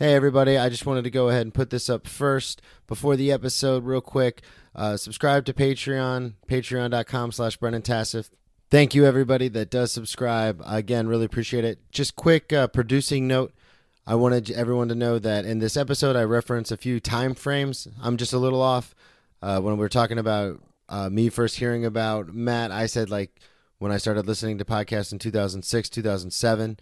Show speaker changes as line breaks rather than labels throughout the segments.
Hey, everybody. I just wanted to go ahead and put this up first before the episode, real quick. Uh, subscribe to Patreon, patreon.com slash Brennan Tassif. Thank you, everybody that does subscribe. Again, really appreciate it. Just quick uh, producing note. I wanted everyone to know that in this episode, I reference a few time frames. I'm just a little off. Uh, when we are talking about uh, me first hearing about Matt, I said like when I started listening to podcasts in 2006, 2007.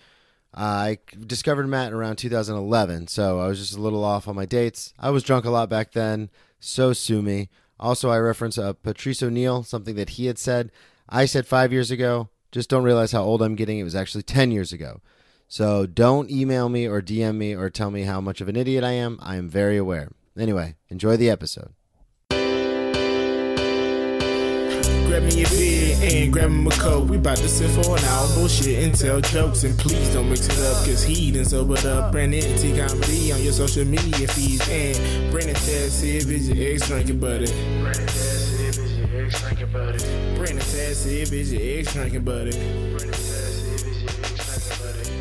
I discovered Matt around 2011, so I was just a little off on my dates. I was drunk a lot back then, so sue me. Also, I reference uh, Patrice O'Neal, something that he had said. I said five years ago. Just don't realize how old I'm getting. It was actually 10 years ago. So don't email me or DM me or tell me how much of an idiot I am. I am very aware. Anyway, enjoy the episode.
Grab me a beer and grab him a coke. We about to sit for an hour, bullshit and tell jokes. And please don't mix it up, cause he done sobered up. Brandon T Comedy on your social media feeds. And Brandon Tess if it's your ex drinking buddy. Brandon Tess if it's your ex drinking buddy. Brandon Tess if it's your ex drinking buddy. Brandon Tess if it's your ex drinking buddy.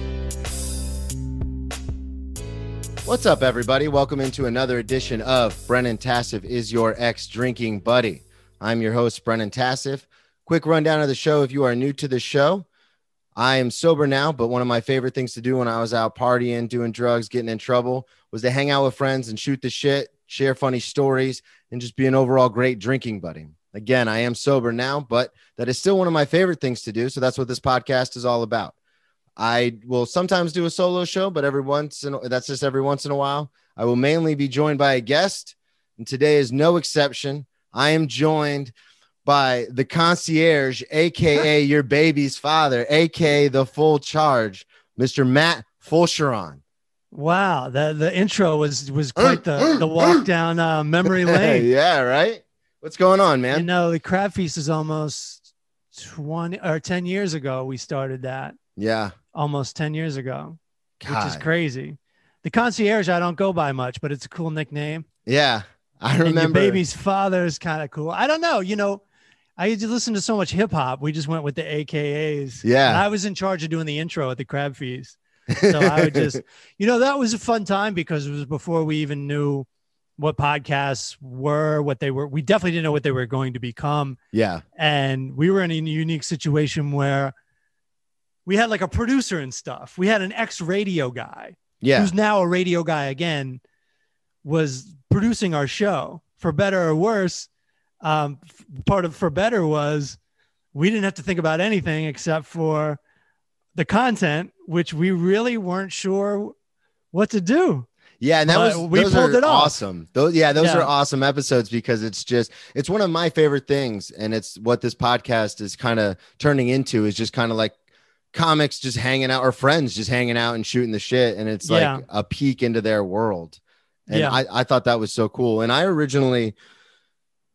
What's up, everybody? Welcome into another edition of Brennan Tassif is your ex drinking buddy. I'm your host, Brennan Tassif. Quick rundown of the show if you are new to the show. I am sober now, but one of my favorite things to do when I was out partying, doing drugs, getting in trouble was to hang out with friends and shoot the shit, share funny stories, and just be an overall great drinking buddy. Again, I am sober now, but that is still one of my favorite things to do. So that's what this podcast is all about. I will sometimes do a solo show, but every once in that's just every once in a while. I will mainly be joined by a guest, and today is no exception. I am joined by the concierge, aka your baby's father, aka the full charge, Mr. Matt Fulchiron.
Wow, the the intro was was mm, quite the mm, the walk mm. down uh, memory lane.
yeah, right. What's going on, man?
You know, the Crab Feast is almost twenty or ten years ago. We started that.
Yeah,
almost ten years ago, God. which is crazy. The concierge, I don't go by much, but it's a cool nickname.
Yeah, I remember.
And your baby's father is kind of cool. I don't know. You know, I used to listen to so much hip hop. We just went with the AKAs.
Yeah.
And I was in charge of doing the intro at the Crab Feast. So I would just, you know, that was a fun time because it was before we even knew what podcasts were, what they were. We definitely didn't know what they were going to become.
Yeah.
And we were in a unique situation where we had like a producer and stuff. We had an ex radio guy.
Yeah.
Who's now a radio guy again, was producing our show for better or worse. Um, part of for better was we didn't have to think about anything except for the content, which we really weren't sure what to do.
Yeah, and that but was we pulled it off. awesome. Those yeah, those yeah. are awesome episodes because it's just it's one of my favorite things, and it's what this podcast is kind of turning into is just kind of like comics just hanging out or friends just hanging out and shooting the shit, and it's like yeah. a peek into their world. And yeah. I, I thought that was so cool. And I originally,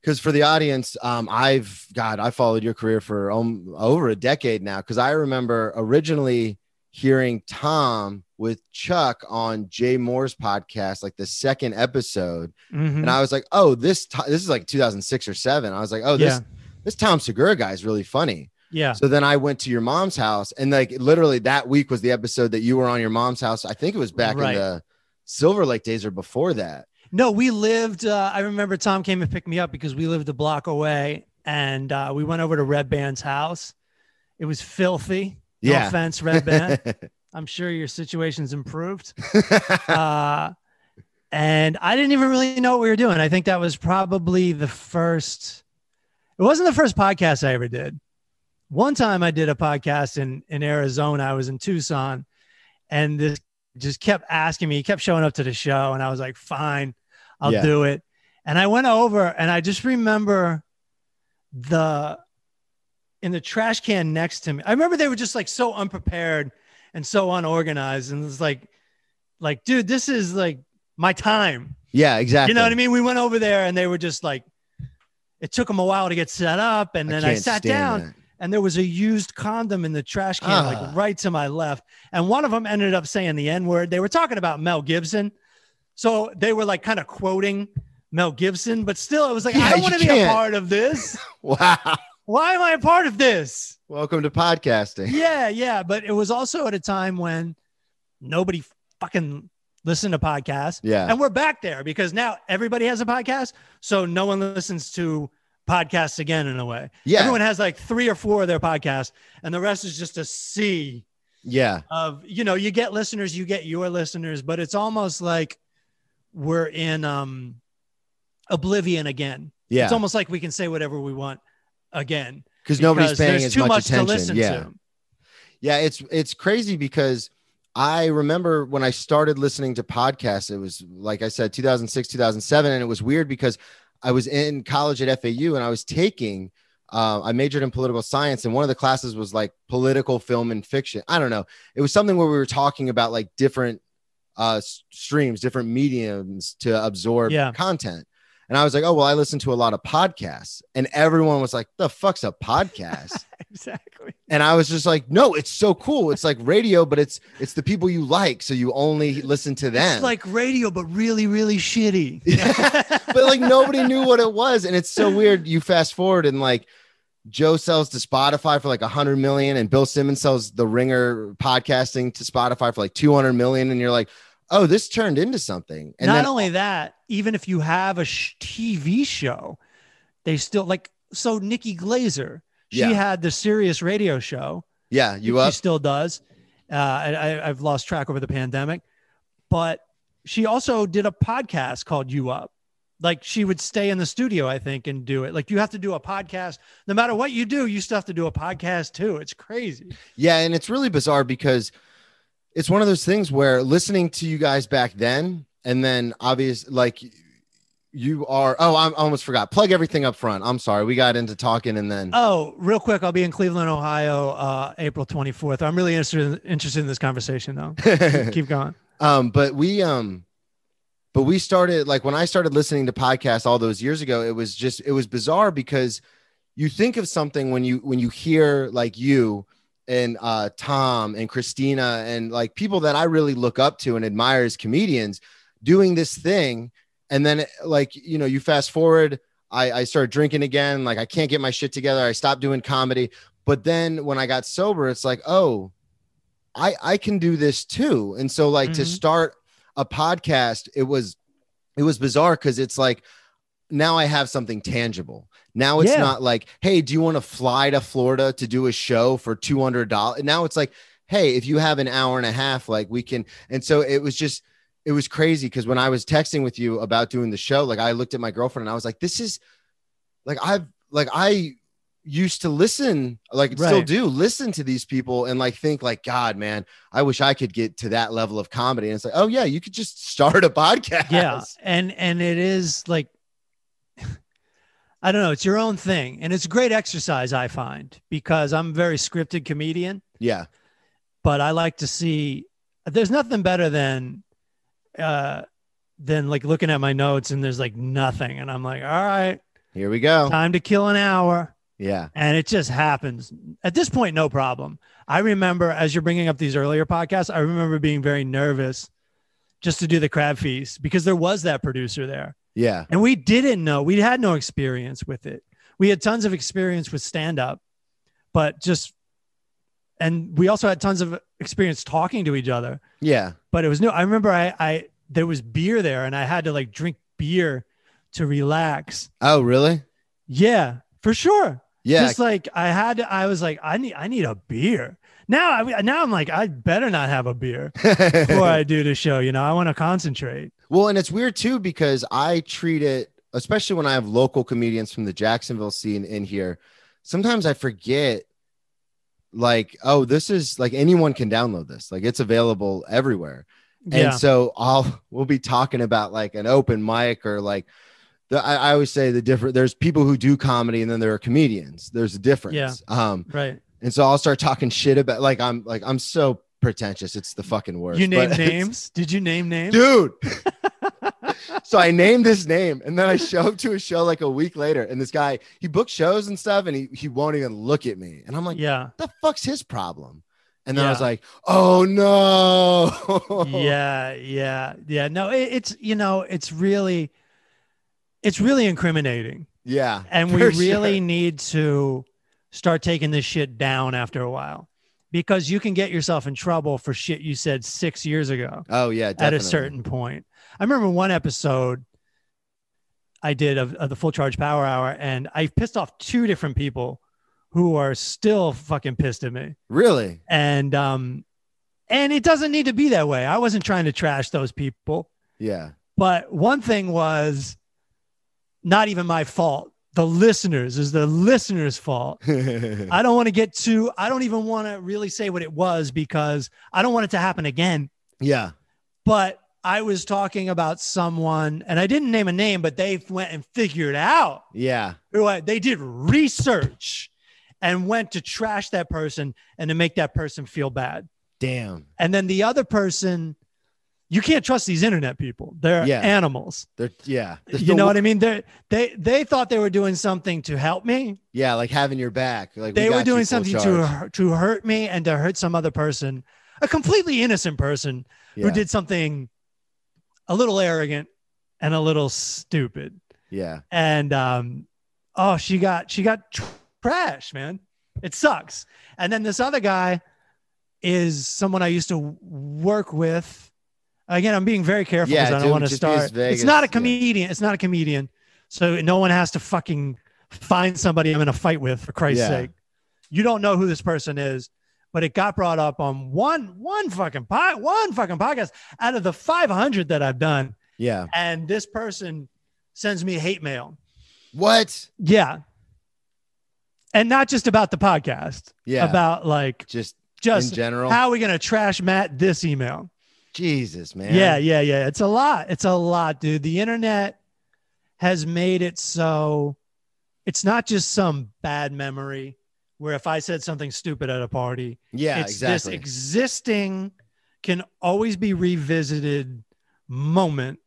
because for the audience, um, I've God, I followed your career for um, over a decade now. Because I remember originally hearing Tom with Chuck on Jay Mohr's podcast, like the second episode, mm-hmm. and I was like, "Oh, this t- this is like 2006 or seven. I was like, "Oh, this yeah. this Tom Segura guy is really funny."
Yeah.
So then I went to your mom's house, and like literally that week was the episode that you were on your mom's house. I think it was back right. in the Silver Lake days or before that?
No, we lived. Uh, I remember Tom came and picked me up because we lived a block away, and uh, we went over to Redban's house. It was filthy. No yeah. offense, Red Band. I'm sure your situation's improved. uh, and I didn't even really know what we were doing. I think that was probably the first. It wasn't the first podcast I ever did. One time I did a podcast in in Arizona. I was in Tucson, and this just kept asking me. He kept showing up to the show, and I was like, "Fine, I'll yeah. do it." And I went over, and I just remember the in the trash can next to me. I remember they were just like so unprepared and so unorganized, and it's like, like, dude, this is like my time.
Yeah, exactly.
You know what I mean? We went over there, and they were just like, it took them a while to get set up, and then I, I sat down. That and there was a used condom in the trash can, like ah. right to my left. And one of them ended up saying the N word. They were talking about Mel Gibson. So they were like kind of quoting Mel Gibson, but still, it was like, yeah, I don't want to be a part of this.
wow.
Why am I a part of this?
Welcome to podcasting.
Yeah, yeah. But it was also at a time when nobody fucking listen to podcasts.
Yeah.
And we're back there because now everybody has a podcast. So no one listens to podcasts again in a way.
Yeah.
Everyone has like three or four of their podcasts, and the rest is just a sea
Yeah.
of, you know, you get listeners, you get your listeners, but it's almost like we're in um oblivion again.
Yeah.
It's almost like we can say whatever we want again.
Because nobody's paying as
too
much,
much
attention.
to listen
yeah.
to.
Yeah, it's it's crazy because I remember when I started listening to podcasts, it was like I said, 2006, 2007. And it was weird because I was in college at FAU and I was taking, uh, I majored in political science. And one of the classes was like political film and fiction. I don't know. It was something where we were talking about like different uh, streams, different mediums to absorb
Yeah.
content. And I was like, oh, well, I listen to a lot of podcasts. And everyone was like, the fuck's a podcast?
Exactly.
and I was just like, no, it's so cool. It's like radio, but it's it's the people you like, so you only listen to them.
It's like radio, but really, really shitty.
but like nobody knew what it was, and it's so weird. You fast forward and like Joe sells to Spotify for like a hundred million, and Bill Simmons sells the Ringer podcasting to Spotify for like two hundred million, and you're like, oh, this turned into something. And
Not
then
only that, even if you have a sh- TV show, they still like. So Nikki Glazer, she
Yeah.
had the Sirius radio show.
yeah, you up?
she still does. Uh, I, I've lost track over the pandemic, but she also did a podcast called You Up. Like she would stay in the studio, I think, and do it. Like you have to do a podcast. No matter what you do, you still have to do a podcast too. It's crazy.
Yeah, and it's really bizarre because it's one of those things where listening to you guys back then, and then obvious like you are. Oh, I'm, almost forgot. Plug everything up front. I'm sorry. We got into talking, and then
Oh, real quick, I'll be in Cleveland, Ohio, uh, April 24th. I'm really interested in, interested in this conversation, though. Keep going.
um, but we um, but we started like when I started listening to podcasts all those years ago. It was just it was bizarre because you think of something when you when you hear like you and uh, Tom and Christina and like people that I really look up to and admire as comedians doing this thing. And then like, you know, you fast forward, I, I started drinking again. Like I can't get my shit together. I stopped doing comedy. But then when I got sober, it's like, oh, I, I can do this too. And so like to
Mhm.
start a podcast, it was, it was bizarre because it's like, now I have something tangible. Now it's
Yeah.
not like, hey, do you want to fly to Florida to do a show for two hundred dollars? Now it's like, hey, if you have an hour and a half, like we can. And so it was just, it was crazy because when I was texting with you about doing the show, like I looked at my girlfriend and I was like, this is like I've like I used to listen, like still do listen to these people and like think like, God, man, I wish I could get to that level of comedy. And it's like, oh yeah, you could just start a podcast.
Yeah. And, and it is like, I don't know, it's your own thing. And it's a great exercise, I find, because I'm a very scripted comedian.
Yeah.
but I like to see there's nothing better than uh than like looking at my notes and there's like nothing and I'm like all right
Here we go.
time to kill an hour
Yeah.
and it just happens at this point no problem I remember as you're bringing up these earlier podcasts I remember being very nervous just to do the crab feast because there was that producer there
Yeah.
and we didn't know we had no experience with it we had tons of experience with stand up but just and we also had tons of experience talking to each other
Yeah.
but it was new i remember i i there was beer there and i had to like drink beer to relax
Oh, really?
yeah for sure
Yeah.
just like i had to, i was like i need i need a beer now i now i'm like i better not have a beer before i do the show you know i want to concentrate
well, and it's weird too because I treat it, especially when I have local comedians from the Jacksonville scene in here. Sometimes I forget, like, oh, this is like anyone can download this. Like, it's available everywhere.
yeah
And so I'll we'll be talking about like an open mic or like the I, I always say the different there's people who do comedy and then there are comedians. There's a difference.
Yeah.
Um
right
and so I'll start talking shit about like I'm like I'm so pretentious. It's the fucking worst.
you name names did you name names
Dude. so I named this name and then I show up to a show like a week later and this guy he booked shows and stuff and he he won't even look at me. And I'm like,
yeah
the fuck's his problem? And then I was like, oh no.
yeah yeah yeah no it, it's you know it's really it's really incriminating
Yeah.
and we really
sure.
need to start taking this shit down after a while because you can get yourself in trouble for shit you said six years ago
Oh yeah, definitely.
at a certain point. I remember one episode I did of, of the full charge power hour, and I pissed off two different people who are still fucking pissed at me.
Really?
And um, and it doesn't need to be that way. I wasn't trying to trash those people,
Yeah.
but one thing was not even my fault. The listeners is the listeners' fault. I don't want to get too. I don't even want to really say what it was because I don't want it to happen again
yeah.
but I was talking about someone, and I didn't name a name, but they went and figured out
Yeah.
they did research and went to trash that person and to make that person feel bad.
Damn.
And then the other person, you can't trust these internet people. They're
Yeah.
animals.
They're yeah. They're
you know what I mean? They they they thought they were doing something to help me.
Yeah, like having your back. Like
they
got
were doing something to
charge.
to hurt me and to hurt some other person, a completely innocent person
Yeah.
who did something a little arrogant and a little stupid.
Yeah.
And um, oh, she got she got tr- trash, man. It sucks. And then this other guy is someone I used to work with. Again, I'm being very careful
Yeah,
because I don't want to
just be as
start. It's not a
as- yeah.
comedian. It's not a comedian. So no one has to fucking find somebody I'm in a fight with for Christ's
Yeah.
sake. You don't know who this person is, but it got brought up on one one fucking pod, one fucking podcast out of the 500 that I've done,
Yeah.
and this person sends me hate mail.
What?
Yeah. And not just about the podcast,
Yeah.
about like
just
just
in general.
how are we going to trash Matt this email?
Jesus, man.
Yeah, yeah, yeah. It's a lot. It's a lot, dude. The internet has made it so it's not just some bad memory where if I said something stupid at a party,
Yeah,
it's this existing can always be revisited moment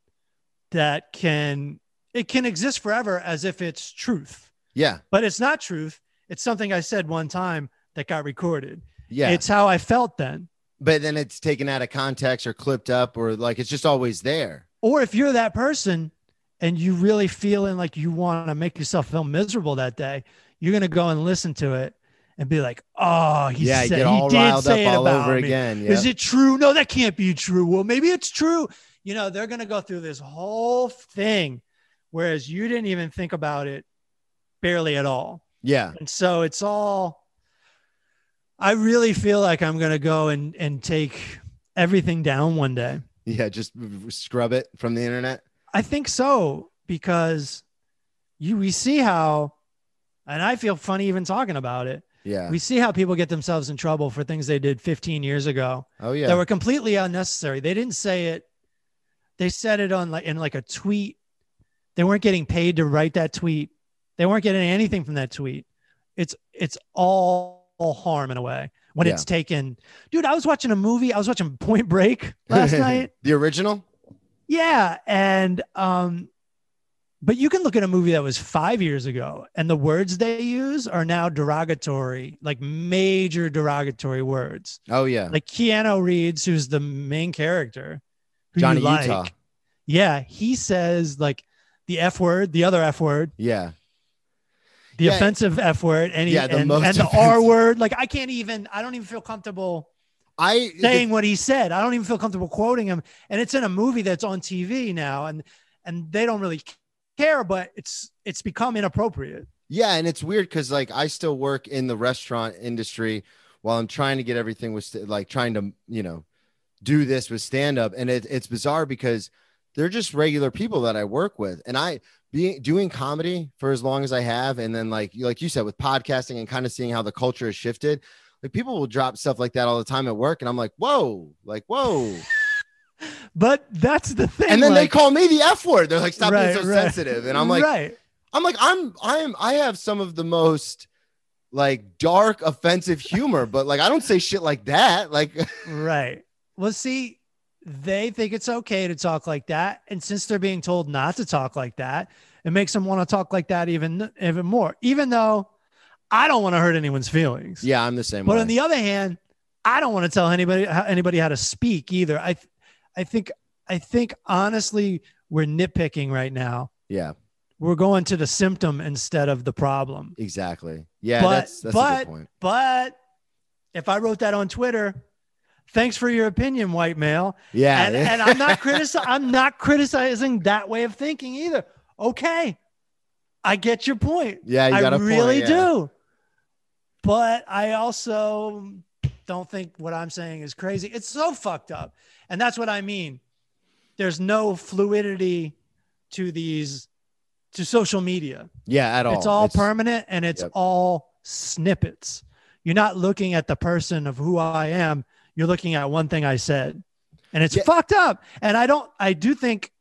that can it can exist forever as if it's truth
yeah.
but it's not truth it's something i said one time that got recorded
Yeah.
it's how i felt then
but then it's taken out of context or clipped up or like it's just always there.
or if you're that person and you really feeling like you want to make yourself feel miserable that day you're going to go and listen to it and be like oh he
yeah,
said
all
he did
riled up
say it
all
about
over
me.
again. Yeah.
Is it true? No, that can't be true. Well, maybe it's true. You know, they're going to go through this whole thing, whereas you didn't even think about it barely at all.
yeah.
And so it's all, I really feel like I'm going to go and, and take everything down one day.
Yeah. Just scrub it from the internet.
I think so because you, we see how, and I feel funny even talking about it.
Yeah.
We see how people get themselves in trouble for things they did 15 years ago.
oh yeah.
that were completely unnecessary. They didn't say it. They said it on like in like a tweet. They weren't getting paid to write that tweet. They weren't getting anything from that tweet. It's it's all harm in a way when
Yeah.
it's taken. Dude, I was watching a movie. I was watching Point Break last night.
the original.
Yeah, and um, but you can look at a movie that was five years ago, and the words they use are now derogatory, like major derogatory words
Oh yeah.
like Keanu Reeves, who's the main character,
Johnny
like,
Utah.
Yeah, he says like the F word, the other F word,
Yeah.
The
Yeah.
offensive F word, and, he,
Yeah, the
and, and the r word Like I can't even, I don't even feel comfortable
I
saying what he said. I don't even feel comfortable quoting him. And it's in a movie that's on TV now, and and they don't really care, but it's it's become inappropriate.
Yeah, and it's weird because like I still work in the restaurant industry while I'm trying to get everything with like trying to you know do this with stand up, and it, it's bizarre because they're just regular people that I work with, and I being doing comedy for as long as I have, and then like like you said with podcasting and kind of seeing how the culture has shifted. Like people will drop stuff like that all the time at work, and I'm like, whoa, like whoa,
But that's the thing.
and then they call me the f word. They're like, stop
Right,
being so
right.
sensitive, and I'm like,
right.
I'm like, I'm, I'm, I have some of the most like dark, offensive humor, but like, I don't say shit like that. Like,
Right. Well, see, they think it's okay to talk like that, and since they're being told not to talk like that, it makes them want to talk like that even even more. Even though I don't want to hurt anyone's feelings.
yeah, I'm the same
But
way.
on the other hand, I don't want to tell anybody how, anybody how to speak either. I I think I think honestly we're nitpicking right now.
yeah,
We're going to the symptom instead of the problem.
exactly. Yeah,
But-
that's that's
but-. But if I wrote that on Twitter, thanks for your opinion, white male.
Yeah.
And, and I'm not critici- I'm not criticizing that way of thinking either. Okay. I get your point.
Yeah, you
I really
point, yeah.
do. But I also don't think what I'm saying is crazy. It's so fucked up. And that's what I mean. There's no fluidity to these to social media.
yeah, at all.
It's all permanent and it's
Yep.
all snippets. You're not looking at the person of who I am. You're looking at one thing I said. And it's
Yeah.
fucked up. And I don't I do think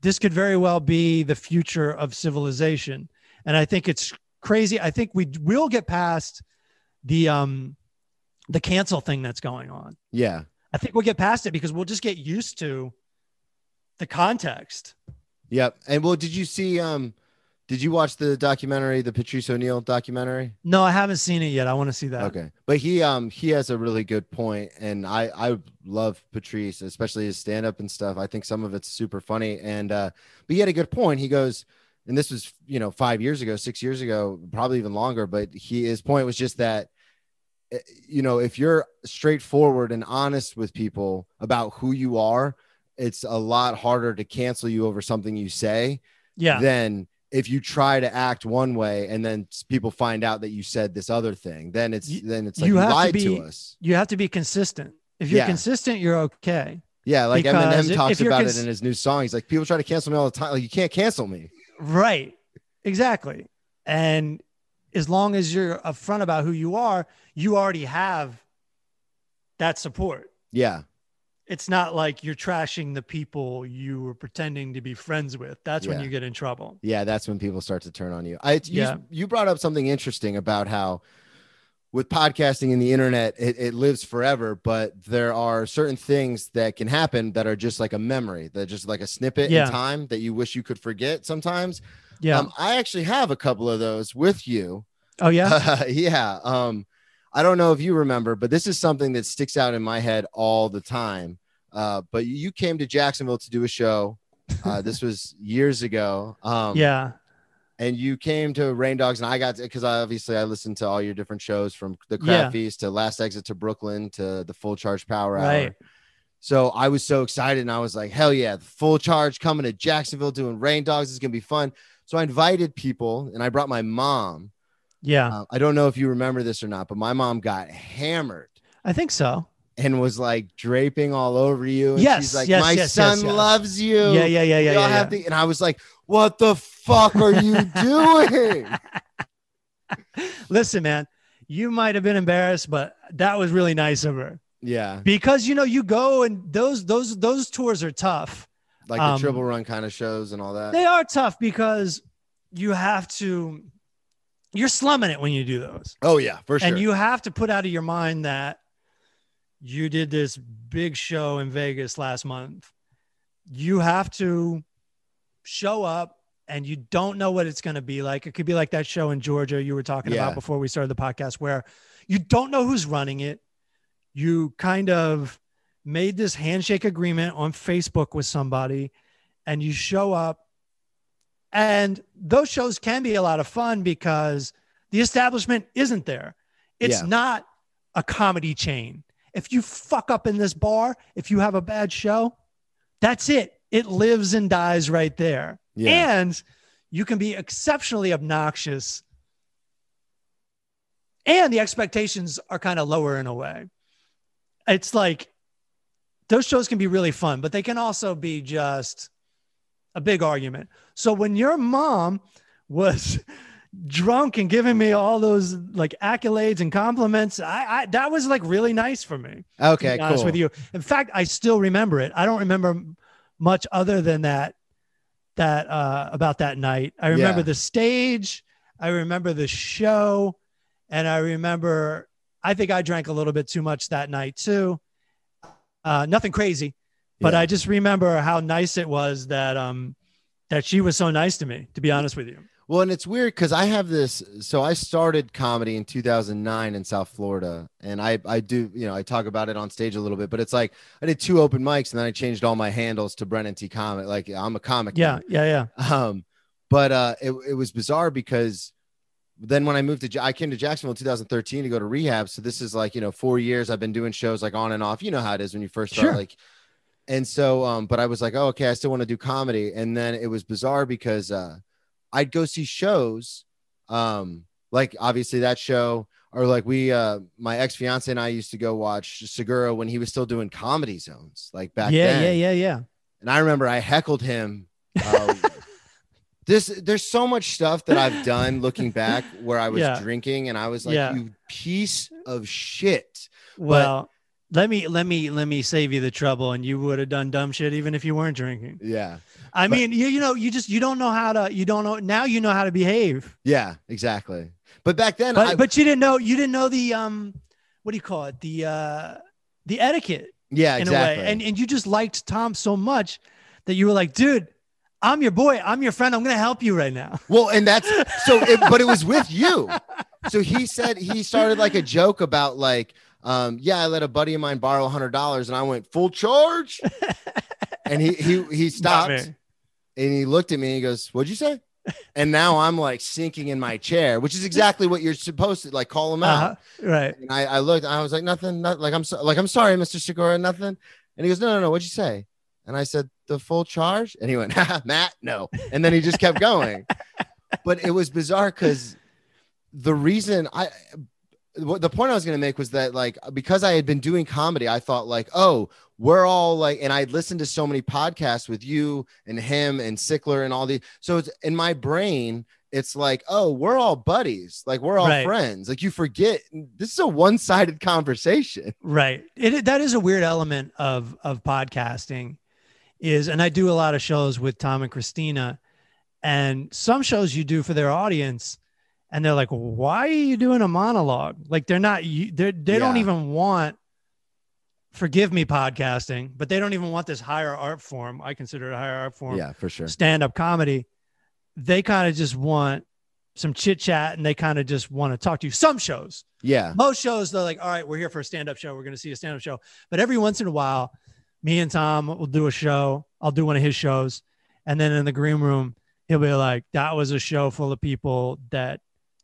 this could very well be the future of civilization. And I think it's crazy. I think we will get past the um the cancel thing that's going on.
Yeah.
I think we'll get past it because we'll just get used to the context.
Yep. And well, did you see um did you watch the documentary, the Patrice O'Neal documentary?
No, I haven't seen it yet. I want to see that.
Okay. But he um he has a really good point and I I love Patrice, especially his stand up and stuff. I think some of it's super funny and uh but he had a good point. He goes and this was, you know, 5 years ago, 6 years ago, probably even longer, but he his point was just that eh, you know, if you're straightforward and honest with people about who you are, it's a lot harder to cancel you over something you say
Yeah.
than if you try to act one way and then people find out that you said this other thing. Then it's
You-
then it's like
you
you,
have to
lied
be-
to us.
you have to be consistent. If you're
Yeah.
consistent, you're okay.
Yeah, like
because
Eminem talks about
cons-
it in his new song. He's like, people try to cancel me all the time. Like, you can't cancel me.
Right. Exactly. And as long as you're upfront about who you are, you already have that support.
Yeah,
It's not like you're trashing the people you were pretending to be friends with. That's when you get in trouble.
yeah, that's when people start to turn on you. I you,
Yeah.
you brought up something interesting about how with podcasting and the internet, it, it lives forever, but there are certain things that can happen that are just like a memory, that just like a snippet
Yeah.
in time that you wish you could forget sometimes.
Yeah.
Um, I actually have a couple of those with you.
oh, yeah.
yeah. Um, I don't know if you remember, but this is something that sticks out in my head all the time. Uh, but you came to Jacksonville to do a show. Uh, this was years ago. Um,
yeah.
And you came to Rain Dogs, and I got because I obviously I listened to all your different shows from the Crab
Yeah.
Feast to Last Exit to Brooklyn to the Full Charge Power Hour.
Right.
So I was so excited, and I was like, "Hell yeah, full charge coming to Jacksonville doing Rain Dogs is gonna be fun." So I invited people, and I brought my mom.
Yeah.
Uh, I don't know if you remember this or not, but my mom got hammered
I think so.
And was like draping all over you. And
Yes,
she's like,
yes,
"My
yes,
son
yes,
loves you."
Yeah. Yeah. Yeah. Yeah. Yeah.
have
yeah.
and I was like, "What the fuck are you doing?"
Listen, man, you might have been embarrassed, but that was really nice of her
yeah,
because you know you go and those those those tours are tough.
like the
Um,
triple run kind of shows and all that.
They are tough because you have to you're slumming it when you do those.
oh yeah, for sure.
And you have to put out of your mind that you did this big show in Vegas last month. You have to show up and you don't know what it's going to be like. It could be like that show in Georgia you were talking
Yeah.
about before we started the podcast where you don't know who's running it. You kind of made this handshake agreement on Facebook with somebody and you show up and those shows can be a lot of fun because the establishment isn't there. It's
Yeah.
not a comedy chain. If you fuck up in this bar, if you have a bad show, that's it. It lives and dies right there.
yeah,
And you can be exceptionally obnoxious. And the expectations are kind of lower in a way. It's like those shows can be really fun, but they can also be just a big argument. So when your mom was drunk and giving me all those like accolades and compliments, I, I that was like really nice for me to
okay,
be honest
cool.
with you. In fact, I still remember it. I don't remember much other than that that uh about that night. I remember
Yeah.
the stage, I remember the show, and I remember I think I drank a little bit too much that night too. Uh nothing crazy, but
Yeah.
I just remember how nice it was that um that she was so nice to me, to be honest with you.
Well, and it's weird because I have this. So I started comedy in 2009 in South Florida, and I I do you know I talk about it on stage a little bit, but it's like I did two open mics and then I changed all my handles to Brennan T Comic. Like I'm a comic.
Yeah,
now.
yeah, yeah.
Um, but uh, it it was bizarre because then when I moved to, I came to Jacksonville in 2013 to go to rehab. So this is like, you know, four years I've been doing shows like on and off. You know how it is when you first start,
Sure.
like, and so, um, but I was like, oh, okay, I still want to do comedy. And then it was bizarre because, uh, I'd go see shows, um, like obviously that show, or like we, uh, my ex fiance and I used to go watch Segura when he was still doing comedy zones, like back
yeah,
then.
yeah, yeah, yeah.
And I remember I heckled him. Uh, this there's so much stuff that I've done looking back where I was
Yeah.
drinking and I was like,
Yeah.
you piece of shit.
Well, let me let me let me save you the trouble, and you would have done dumb shit even if you weren't drinking.
Yeah.
I
But-
mean, you you know, you just you don't know how to you don't know now you know how to behave,
Yeah, exactly. But back then,
but
I,
but you didn't know you didn't know the um what do you call it the uh the etiquette
yeah,
in
exactly.
a way, and and you just liked Tom so much that you were like, dude, I'm your boy, I'm your friend, I'm gonna help you right now.
well, and that's so, it, but it was with you. So he said he started like a joke about like, um, yeah, I let a buddy of mine borrow a hundred dollars, and I went full charge, and he he he stopped. And he looked at me and he goes, What'd you say? And now I'm like sinking in my chair, which is exactly what you're supposed to like call him out.
Uh-huh. Right.
And I, I looked, I was like, nothing, not like I'm so, like I'm sorry, Mr. Segura, nothing. And he goes, No, no, no, what'd you say? And I said, the full charge. And he went, Matt, no. And then he just kept going. but it was bizarre because the reason I the point I was going to make was that like because I had been doing comedy, I thought like, oh, we're all like, and I'd listened to so many podcasts with you and him and Sickler and all these. So it's in my brain, it's like, oh, we're all buddies, like we're all
Right.
friends. Like you forget this is a one-sided conversation.
Right. It that is a weird element of of podcasting is and I do a lot of shows with Tom and Christina and some shows you do for their audience and they're like why are you doing a monologue? Like they're not you they they don't even want forgive me podcasting, but they don't even want this higher art form. I consider it a higher art form.
Yeah, for sure.
Stand up comedy. They kind of just want some chit chat and they kind of just want to talk to you. Some shows,
Yeah.
most shows they're like all right we're here for a stand-up show we're going to see a stand-up show but every once in a while me and tom will do a show i'll do one of his shows and then in the green room he'll be like that was a show full of people that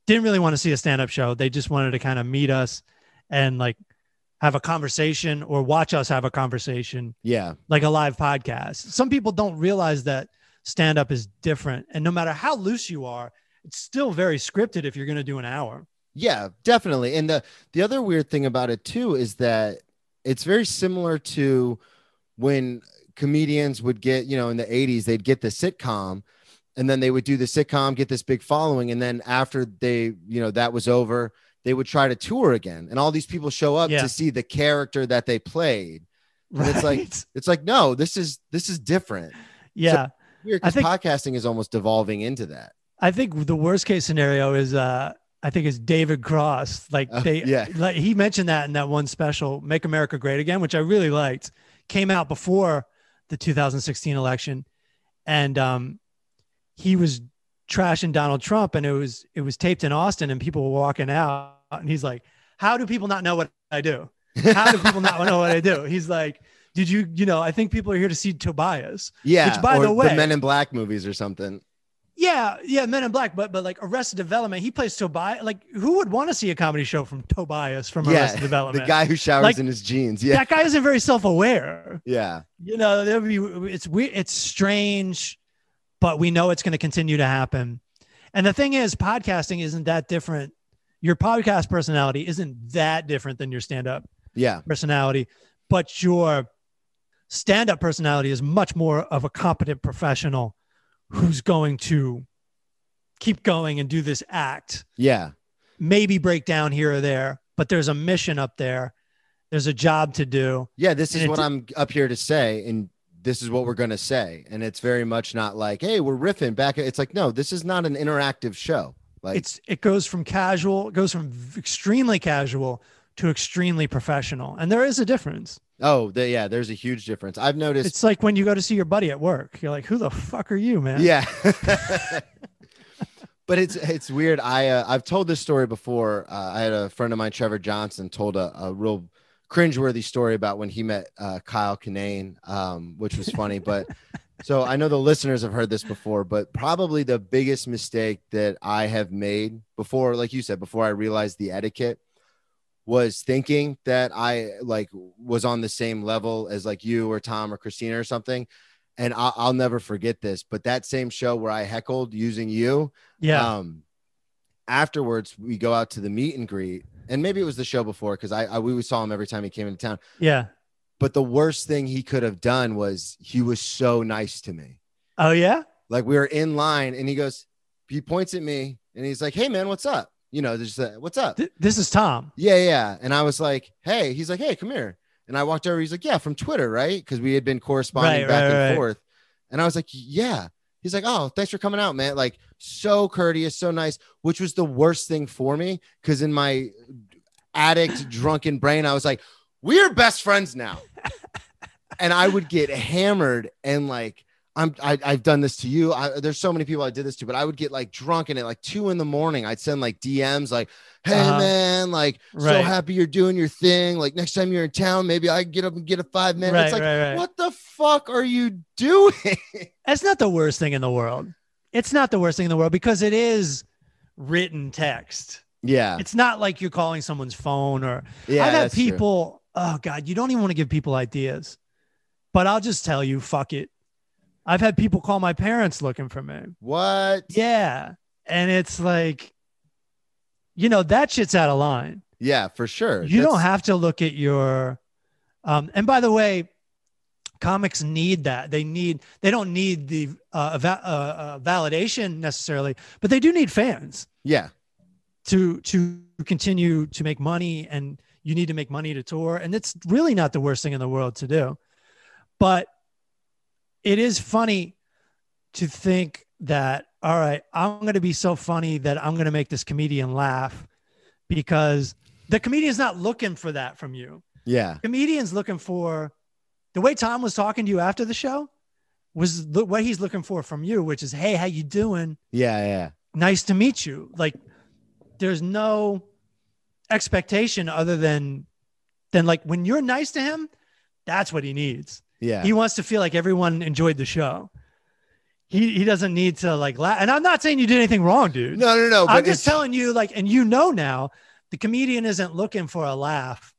didn't really want to see a stand-up show they just wanted to kind of meet us and like have a conversation or watch us have a conversation
Yeah.
like a live podcast some people don't realize that stand-up is different and no matter how loose you are it's still very scripted if you're going to do an hour
Yeah, definitely. And the the other weird thing about it too is that it's very similar to when comedians would get, you know, in the 80s, they'd get the sitcom and then they would do the sitcom, get this big following. And then after they, you know, that was over, they would try to tour again. And all these people show up
Yeah.
to see the character that they played. And it's like- It's like, no, this is this is different.
yeah
Weird
I
because
think-
podcasting is almost devolving into that.
I think the worst case scenario is uh I think is David Cross. Like
Oh,
they
yeah.
like he mentioned that in that one special, Make America Great Again, which I really liked. Came out before the 2016 election. And um he was trashing Donald Trump and it was it was taped in Austin and people were walking out and he's like, How do people not know what I do? How do people not know what I do? He's like, Did you, you know, I think people are here to see Tobias.
Yeah.
Which, by the way- the
Men in Black movies or something.
Yeah, yeah, Men in Black, but but like Arrested Development, he plays Tobias. Like, who would want to see a comedy show from Tobias from
Yeah.
Arrested Development?
The guy who showers
Like,
in his jeans. Yeah.
That guy isn't very self-aware.
Yeah.
You know, there would be it's weird, it's strange, but we know it's going to continue to happen. And the thing is, podcasting isn't that different. Your podcast personality isn't that different than your stand-up
Yeah.
personality, but your stand-up personality is much more of a competent professional who's going to keep going and do this act
Yeah.
maybe break down here or there but there's a mission up there there's a job to do
Yeah. This is what I'm up here to say. And this is what we're going to say. And it's very much not like, hey, we're riffing back. It's like, no, this is not an interactive show. Like,
it's it goes from casual it goes from extremely casual to extremely professional and there is a difference
oh, the, yeah, there's a huge difference. I've noticed.
it's like when you go to see your buddy at work you're like who the fuck are you man
yeah. but it's it's weird. I uh, I've told this story before. Uh, I had a friend of mine, Trevor Johnson, told a, a real cringeworthy story about when he met uh, Kyle Kinane, um, which was funny. but so I know the listeners have heard this before, but probably the biggest mistake that I have made before, like you said, before I realized the etiquette was thinking that I like was on the same level as like you or Tom or Christina or something. And I'll, I'll never forget this, but that same show where I heckled using you,
Yeah.
um, afterwards we go out to the meet and greet, and maybe it was the show before because I, I we saw him every time he came into town.
yeah.
But the worst thing he could have done was he was so nice to me.
Oh yeah.
Like we were in line, and he goes, he points at me, and he's like, "Hey man, what's up?" You know, just uh, what's up?
Th- this is Tom.
Yeah, yeah. And I was like, "Hey," he's like, "Hey, come here." And I walked over. He's like, "Yeah, from Twitter, right?" Because we had been corresponding
Right,
back
right,
and
right.
forth. And I was like, "Yeah." He's like, "Oh, thanks for coming out, man." Like, so courteous, so nice. Which was the worst thing for me because in my addict, drunken brain, I was like, "We are best friends now," and I would get hammered and like. I'm, I, I've done this to you. I, there's so many people I did this to, but I would get like drunk and at like two in the morning, I'd send like DMs like, Hey
Uh-huh.
man, like so happy you're doing your thing. Like next time you're in town, maybe I can get up and get a five minute.
Right,
it's like,
right, right.
what the fuck are you doing?
That's not the worst thing in the world. It's not the worst thing in the world because it is written text.
yeah.
It's not like you're calling someone's phone or
Yeah.
I've had
that's true.
people, oh God, you don't even want to give people ideas. But I'll just tell you, fuck it. I've had people call my parents looking for me.
What?
Yeah. And it's like, you know, that shit's out of line.
Yeah, for sure.
You don't have to look at your um and by the way, comics need that. They need they don't need the uh, eva- uh, uh validation necessarily, but they do need fans
Yeah.
to to continue to make money and you need to make money to tour and it's really not the worst thing in the world to do. But it is funny to think that all right, I'm going to be so funny that I'm going to make this comedian laugh because the comedian's not looking for that from you.
Yeah.
Comedian's looking for the way Tom was talking to you after the show was the, what he's looking for from you, which is, hey, how you doing?
Yeah. Yeah.
Nice to meet you. Like, there's no expectation other than than like when you're nice to him, that's what he needs.
Yeah.
He wants to feel like everyone enjoyed the show. He he doesn't need to like laugh. And I'm not saying you did anything wrong, dude.
no, no, no.
I'm just telling you, like, and you know now, the comedian isn't looking for a laugh.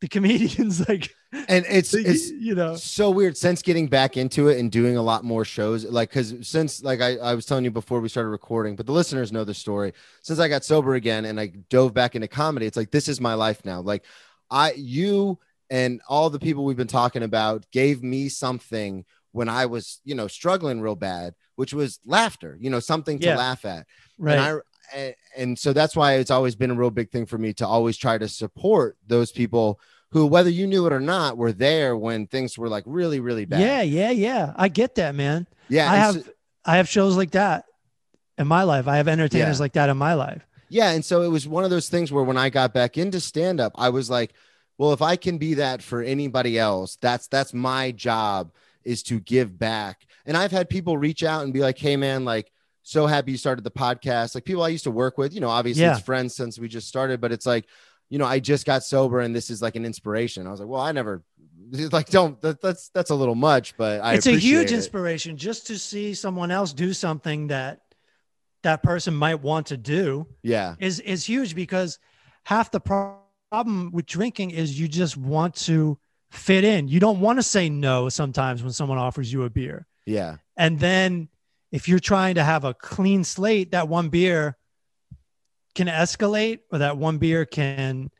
The comedian's like,
and it's, it's,
you know,
so weird since getting back into it and doing a lot more shows like because since like I, I was telling you before we started recording but the listeners know the story since i got sober again and i dove back into comedy it's like this is my life now like i you and all the people we've been talking about gave me something when i was you know struggling real bad which was laughter you know something to
Yeah.
laugh at
right?
and I and, so that's why it's always been a real big thing for me to always try to support those people who, whether you knew it or not, were there when things were like really, really bad.
yeah, yeah, yeah. I get that, man.
yeah,
I have
so-
I have shows like that in my life. I have entertainers
Yeah.
like that in my life.
yeah, and so it was one of those things where when I got back into stand up, I was like, well, if I can be that for anybody else, that's that's my job is to give back. And I've had people reach out and be like, hey, man, like. So happy you started the podcast. Like people I used to work with, you know, obviously
Yeah.
it's friends since we just started, but it's like, you know, I just got sober and this is like an inspiration. I was like, well, I never like don't that, that's that's a little much, but I
it's a huge
it.
inspiration just to see someone else do something that that person might want to do
Yeah,
is is huge because half the pro- problem with drinking is you just want to fit in. You don't want to say no sometimes when someone offers you a beer.
yeah,
And then if you're trying to have a clean slate, that one beer can escalate or that one beer can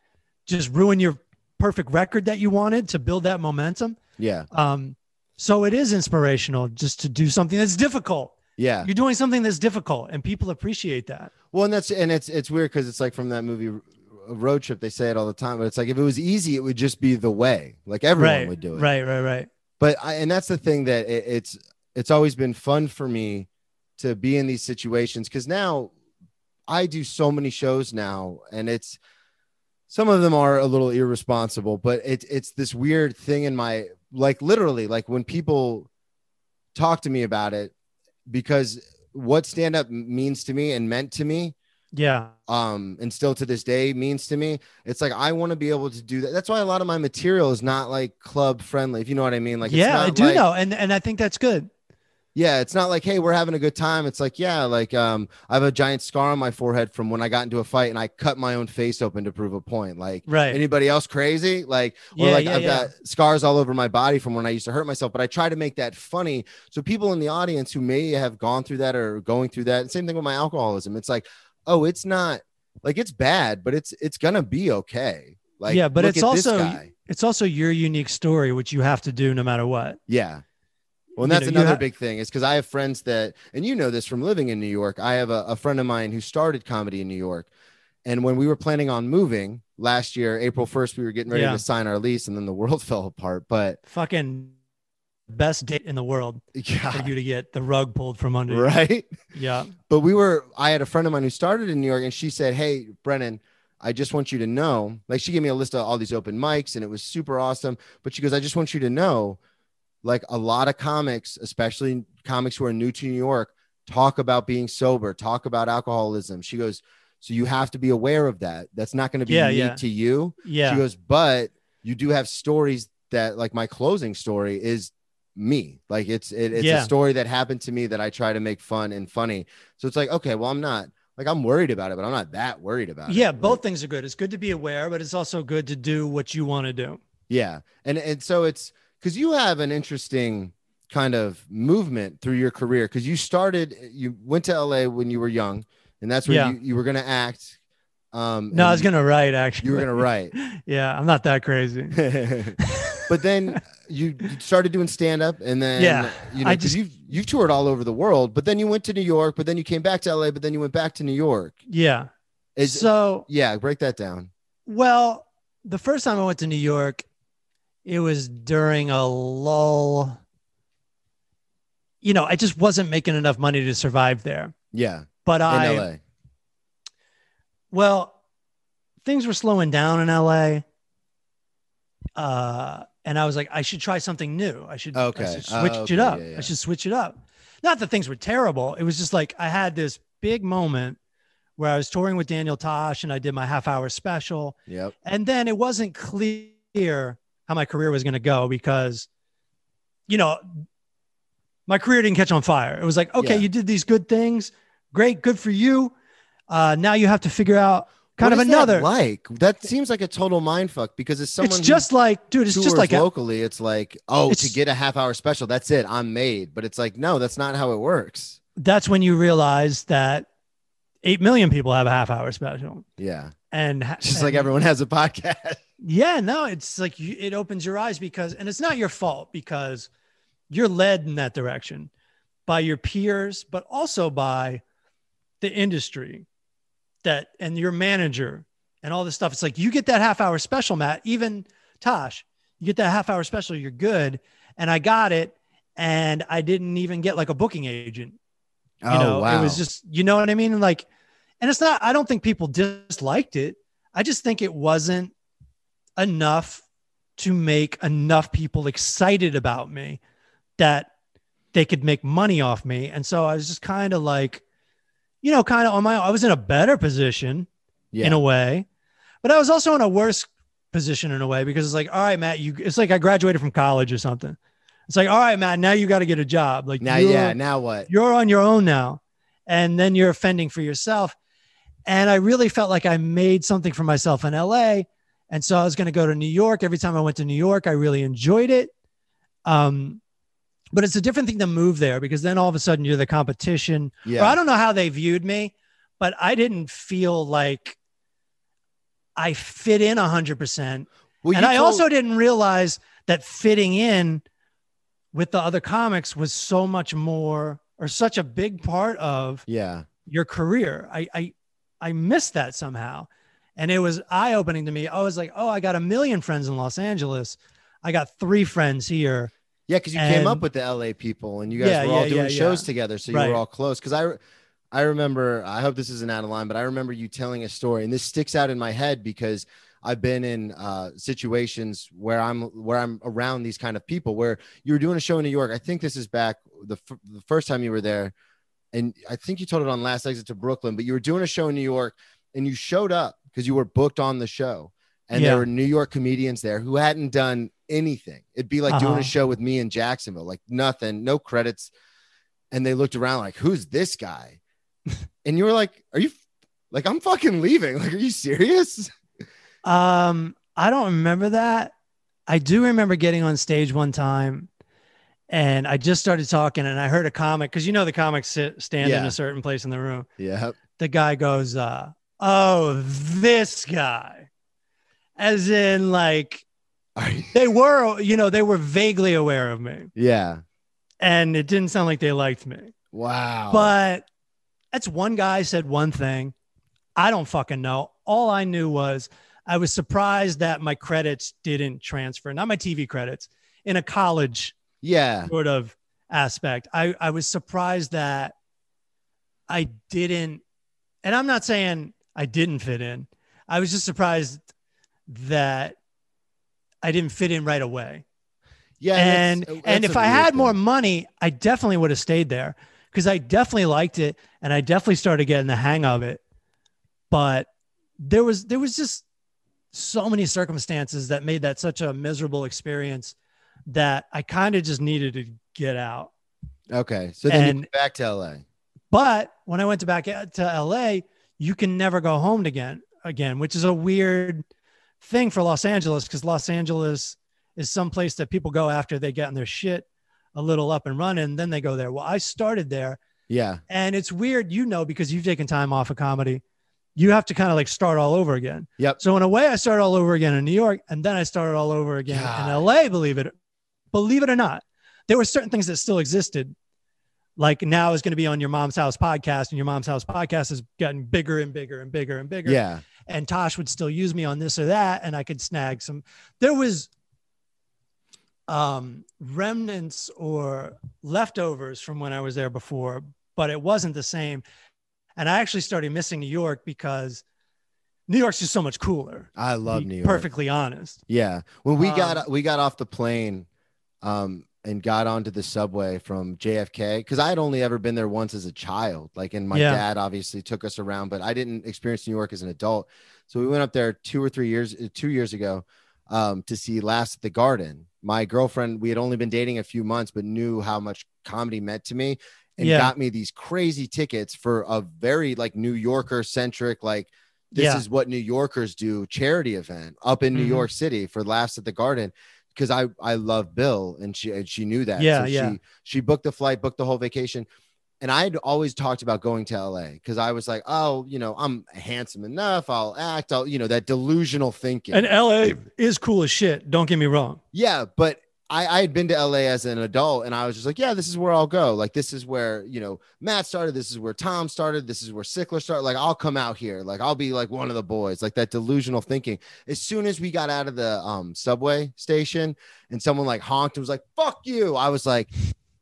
just ruin your perfect record that you wanted to build that momentum.
yeah,
Um, so it is inspirational just to do something that's difficult.
yeah.
You're doing something that's difficult and people appreciate that.
Well, and that's and it's it's weird because it's like from that movie R- Road Trip. They say it all the time, but it's like if it was easy, it would just be the way. Like everyone
right.
would do it.
Right, right, right.
But I, and that's the thing that it, it's it's always been fun for me to be in these situations because now I do so many shows now, and it's some of them are a little irresponsible, but it's it's this weird thing in my like literally like when people talk to me about it because what stand up means to me and meant to me
Yeah.
um and still to this day means to me it's like i want to be able to do that that's why a lot of my material is not like club friendly if you know what i mean like it's
yeah, I do
like-
know. And and I think that's good.
Yeah, it's not like, hey, we're having a good time. It's like, yeah, like um, I have a giant scar on my forehead from when I got into a fight and I cut my own face open to prove a point. Like,
Right.
anybody else crazy? Like, or
Yeah,
like
yeah,
I've
yeah.
got scars all over my body from when I used to hurt myself. But I try to make that funny. So people in the audience who may have gone through that or going through that, same thing with my alcoholism. It's like, oh, it's not like it's bad, but it's it's gonna be okay. Like,
Yeah, but it's also- It's also your unique story, which you have to do no matter what.
Yeah. Well, and
You
that's
know,
another
ha-
big thing is because I have friends that, and you know this from living in New York. I have a, a friend of mine who started comedy in New York. And when we were planning on moving last year, April 1st, we were getting ready
Yeah.
to sign our lease and then the world fell apart. But
Fucking best date in the world for you to get the rug pulled from under you.
right.
Yeah.
But we were, I had a friend of mine who started in New York and she said, Hey, Brennan, I just want you to know, like she gave me a list of all these open mics and it was super awesome. But she goes, I just want you to know, like a lot of comics, especially comics who are new to New York, talk about being sober, talk about alcoholism. She goes, So you have to be aware of that. That's not going to be
Yeah,
unique
yeah.
to you.
Yeah.
She goes, But you do have stories that, like my closing story is me. Like it's it, it's
Yeah.
a story that happened to me that I try to make fun and funny. So it's like, okay, well, I'm not like I'm worried about it, but I'm not that worried about it.
yeah. Both things are good. It's good to be aware, but it's also good to do what you want to do.
Yeah. And and so it's because you have an interesting kind of movement through your career because you started you went to LA when you were young, and that's where
Yeah.
you, you were gonna act. Um
No, I was gonna write actually.
you were gonna write.
yeah, I'm not that crazy.
but then you, you started doing stand up and then
Yeah,
you know
I just-
you've you've toured all over the world, but then you went to New York, but then you came back to LA, but then you went back to New York.
Yeah.
Is
so
yeah, break that down.
well, the first time I went to New York, it was during a lull. You know, I just wasn't making enough money to survive there.
Yeah.
But
In
I
LA.
Well, things were slowing down in LA. Uh, and I was like, I should try something new. I should, I
Okay.
should
Oh,
switch
okay.
it up.
Yeah, yeah.
I should switch it up. Not that things were terrible. It was just like I had this big moment where I was touring with Daniel Tosh and I did my half hour special.
Yep.
And then it wasn't clear how my career was going to go because, you know, my career didn't catch on fire. It was like, okay,
Yeah.
you did these good things. Great. Good for you. Uh, now you have to figure out kind
What
of
is that
another.
like? That seems like a total mind fuck because it's someone
it's just like, dude, it's just like, a,
locally it's like oh to get a half hour special that's it i'm made. But it's like no that's not how it works.
That's when you realize that 8 million people have a half hour special.
yeah.
And
just like everyone has a podcast.
Yeah, no, it's like you, it opens your eyes because, and it's not your fault because you're led in that direction by your peers, but also by the industry that and your manager and all this stuff. It's like you get that half hour special, Matt, even Tosh, you get that half hour special, you're good. And I got it. And I didn't even get like a booking agent. You
oh
know,
wow
it was just, you know what I mean? Like, and it's not, I don't think people disliked it. I just think it wasn't enough to make enough people excited about me that they could make money off me. And so I was just kind of like, you know, kind of on my, I was in a better position
yeah
in a way, but I was also in a worse position in a way because it's like, all right, Matt, you, it's like I graduated from college or something. It's like, all right, Matt, now you got to get a job. Like
now yeah now what?
you're on your own now and then you're offending for yourself. And i really felt like i made something for myself in la and so i was going to go to new york. Every time i went to new york i really enjoyed it. Um, but it's a different thing to move there because then all of a sudden you're the competition
yeah
or i don't know how they viewed me but i didn't feel like i fit in a 100%
well,
and
you
I also didn't realize that fitting in with the other comics was so much more or such a big part of
yeah
your career. I I I missed that somehow. And it was eye opening to me. I was like, oh, I got a million friends in Los Angeles. I got three friends here.
Yeah because you came up with the la people and you guys
Yeah,
were all
yeah,
doing
yeah,
shows together so you
Right.
were all close because i i remember i hope this isn't out of line but i remember you telling a story and this sticks out in my head because I've been in uh, situations where I'm where I'm around these kind of people. Where you were doing a show in New York. I think this is back the f- the first time you were there, and I think you told it on Last Exit to Brooklyn. But you were doing a show in New York, and you showed up because you were booked on the show, and
Yeah.
there were New York comedians there who hadn't done anything. It'd be like doing
Uh-huh.
a show with me in Jacksonville, like nothing, no credits. and they looked around like, "Who's this guy?" and you were like, "Are you like I'm fucking leaving? Like, are you serious?"
Um, I don't remember that. I do remember getting on stage one time and I just started talking and I heard a comic because you know the comics sit, stand in a certain place in the room.
Yeah.
The guy goes, uh, "Oh, this guy," as in like they were, you know, they were vaguely aware of me,
yeah.
and it didn't sound like they liked me.
Wow.
But that's one guy said one thing. I don't fucking know. All I knew was I was surprised that my credits didn't transfer, not my TV credits, in a college
yeah.
sort of aspect. I, I was surprised that I didn't, and I'm not saying I didn't fit in. I was just surprised that I didn't fit in right away.
Yeah.
and
that's-
and if I had more money, I definitely would have stayed there because I definitely liked it and I definitely started getting the hang of it. But there was there was just so many circumstances that made that such a miserable experience that I kind of just needed to get out.
Okay. So then
and-
back to LA.
But when I went to back eh, to LA, you can never go home again again, which is a weird thing for Los Angeles because Los Angeles is some place that people go after they get in their shit a little up and running, then they go there. Well, I started there
Yeah.
and it's weird, you know, because you've taken time off of comedy. You have to kind of like start all over again.
Yep.
So in a way, I started all over again in New York, and then I started all over again
God.
in LA. Believe it, believe it or not, there were certain things that still existed. Like now is going to be on your mom's house podcast, and your mom's house podcast is getting bigger and bigger and bigger and bigger.
Yeah.
And Tosh would still use me on this or that, and I could snag some. There was um remnants or leftovers from when I was there before, but it wasn't the same. And I actually started missing New York because New York's just so much cooler.
I love New York.
Perfectly honest.
Yeah. When we got
Um,
we got off the plane um and got onto the subway from JFK cuz I had only ever been there once as a child. Like and my
Yeah.
dad obviously took us around, but I didn't experience New York as an adult. So we went up there 2 or 3 years 2 years ago um to see Last at the Garden. My girlfriend, we had only been dating a few months but knew how much comedy meant to me and
Yeah.
got me these crazy tickets for a very like New Yorker centric like this
Yeah.
is what New Yorkers do charity event up in New
Mhm.
York City for Last at the Garden because I I love Bill and she and she knew that.
Yeah,
so
yeah.
She she booked the flight, booked the whole vacation. And I had always talked about going to LA because I was like, oh, you know, I'm handsome enough. I'll act. I'll, you know, that delusional thinking.
And LA is cool as shit. Don't get me wrong.
Yeah, but I, I had been to LA as an adult and I was just like, yeah, this is where I'll go. Like, this is where, you know, Matt started. This is where Tom started. This is where Sickler started. Like, I'll come out here. Like, I'll be like one of the boys, like that delusional thinking. As soon as we got out of the um, subway station and someone like honked and was like, fuck you, I was like,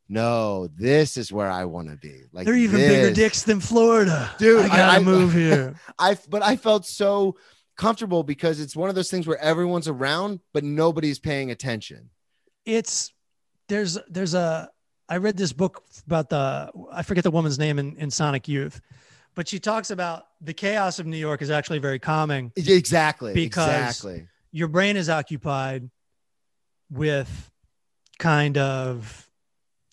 no, this is where I want to be. Like,
They're even bigger dicks than Florida.
Dude,
I gotta
I-
move here.
I, but I felt so comfortable because it's one of those things where everyone's around, but nobody's paying attention.
It's there's there's a I read this book about the I forget the woman's name in, in Sonic Youth, but she talks about the chaos of New York is actually very calming.
Exactly.
Because-
exactly.
Your brain is occupied with kind of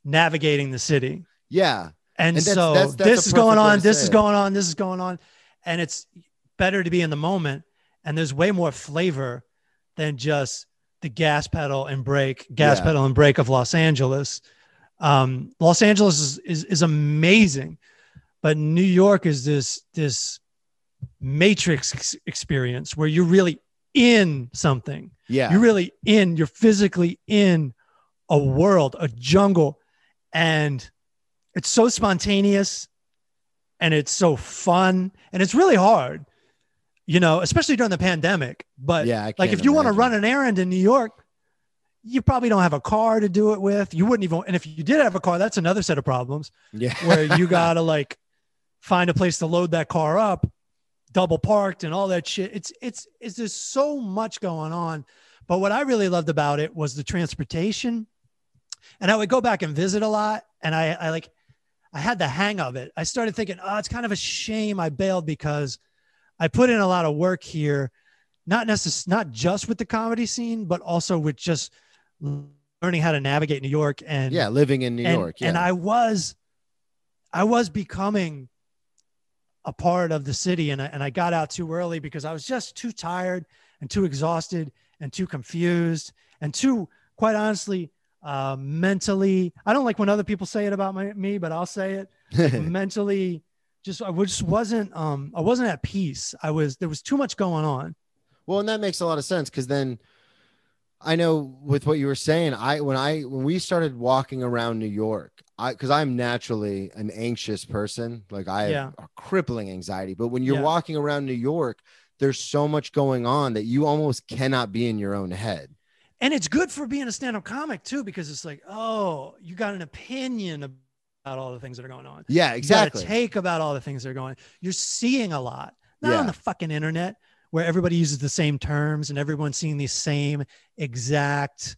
navigating the city.
Yeah.
And,
And that's-
so
that's- that's
this is going on, this is going on, this is going on. And it's better to be in the moment. And there's way more flavor than just the gas pedal and brake, gas
Yeah.
pedal and brake of Los Angeles. Um, Los Angeles is, is, is amazing, but New York is this, this matrix experience where you're really in something.
Yeah.
You're really in, you're physically in a world, a jungle. And it's so spontaneous and it's so fun and it's really hard, you know, especially during the pandemic. But
yeah.
Like if you want to run an errand in New York, you probably don't have a car to do it with. You wouldn't even, and if you did have a car, that's another set of problems
yeah.
where you gotta like find a place to load that car up, double parked and all that shit. It's it's it's there's so much going on. But what I really loved about it was the transportation. And I would go back and visit a lot. And I I like I had the hang of it. I started thinking, oh, it's kind of a shame I bailed because I put in a lot of work here, not necess- not just with the comedy scene, but also with just learning how to navigate New York and
yeah. Living in New
and,
York. Yeah.
and I was I was becoming a part of the city and I, and I got out too early because I was just too tired and too exhausted and too confused and too, quite honestly, uh, mentally. I don't like when other people say it about my, me, but I'll say it mentally. Just I just wasn't um I wasn't at peace. I was there was too much going on.
Well, and that makes a lot of sense because then I know with what you were saying, I when I when we started walking around New York, I because I'm naturally an anxious person, like I have a crippling anxiety. But when you're
Yeah.
walking around New York, there's so much going on that you almost cannot be in your own head.
And it's good for being a stand-up comic too, because it's like, oh, you got an opinion about all the things that are going on.
Yeah, exactly.
take about all the things that are going. You're seeing a lot, not
Yeah.
on the fucking internet where everybody uses the same terms and everyone's seeing the same exact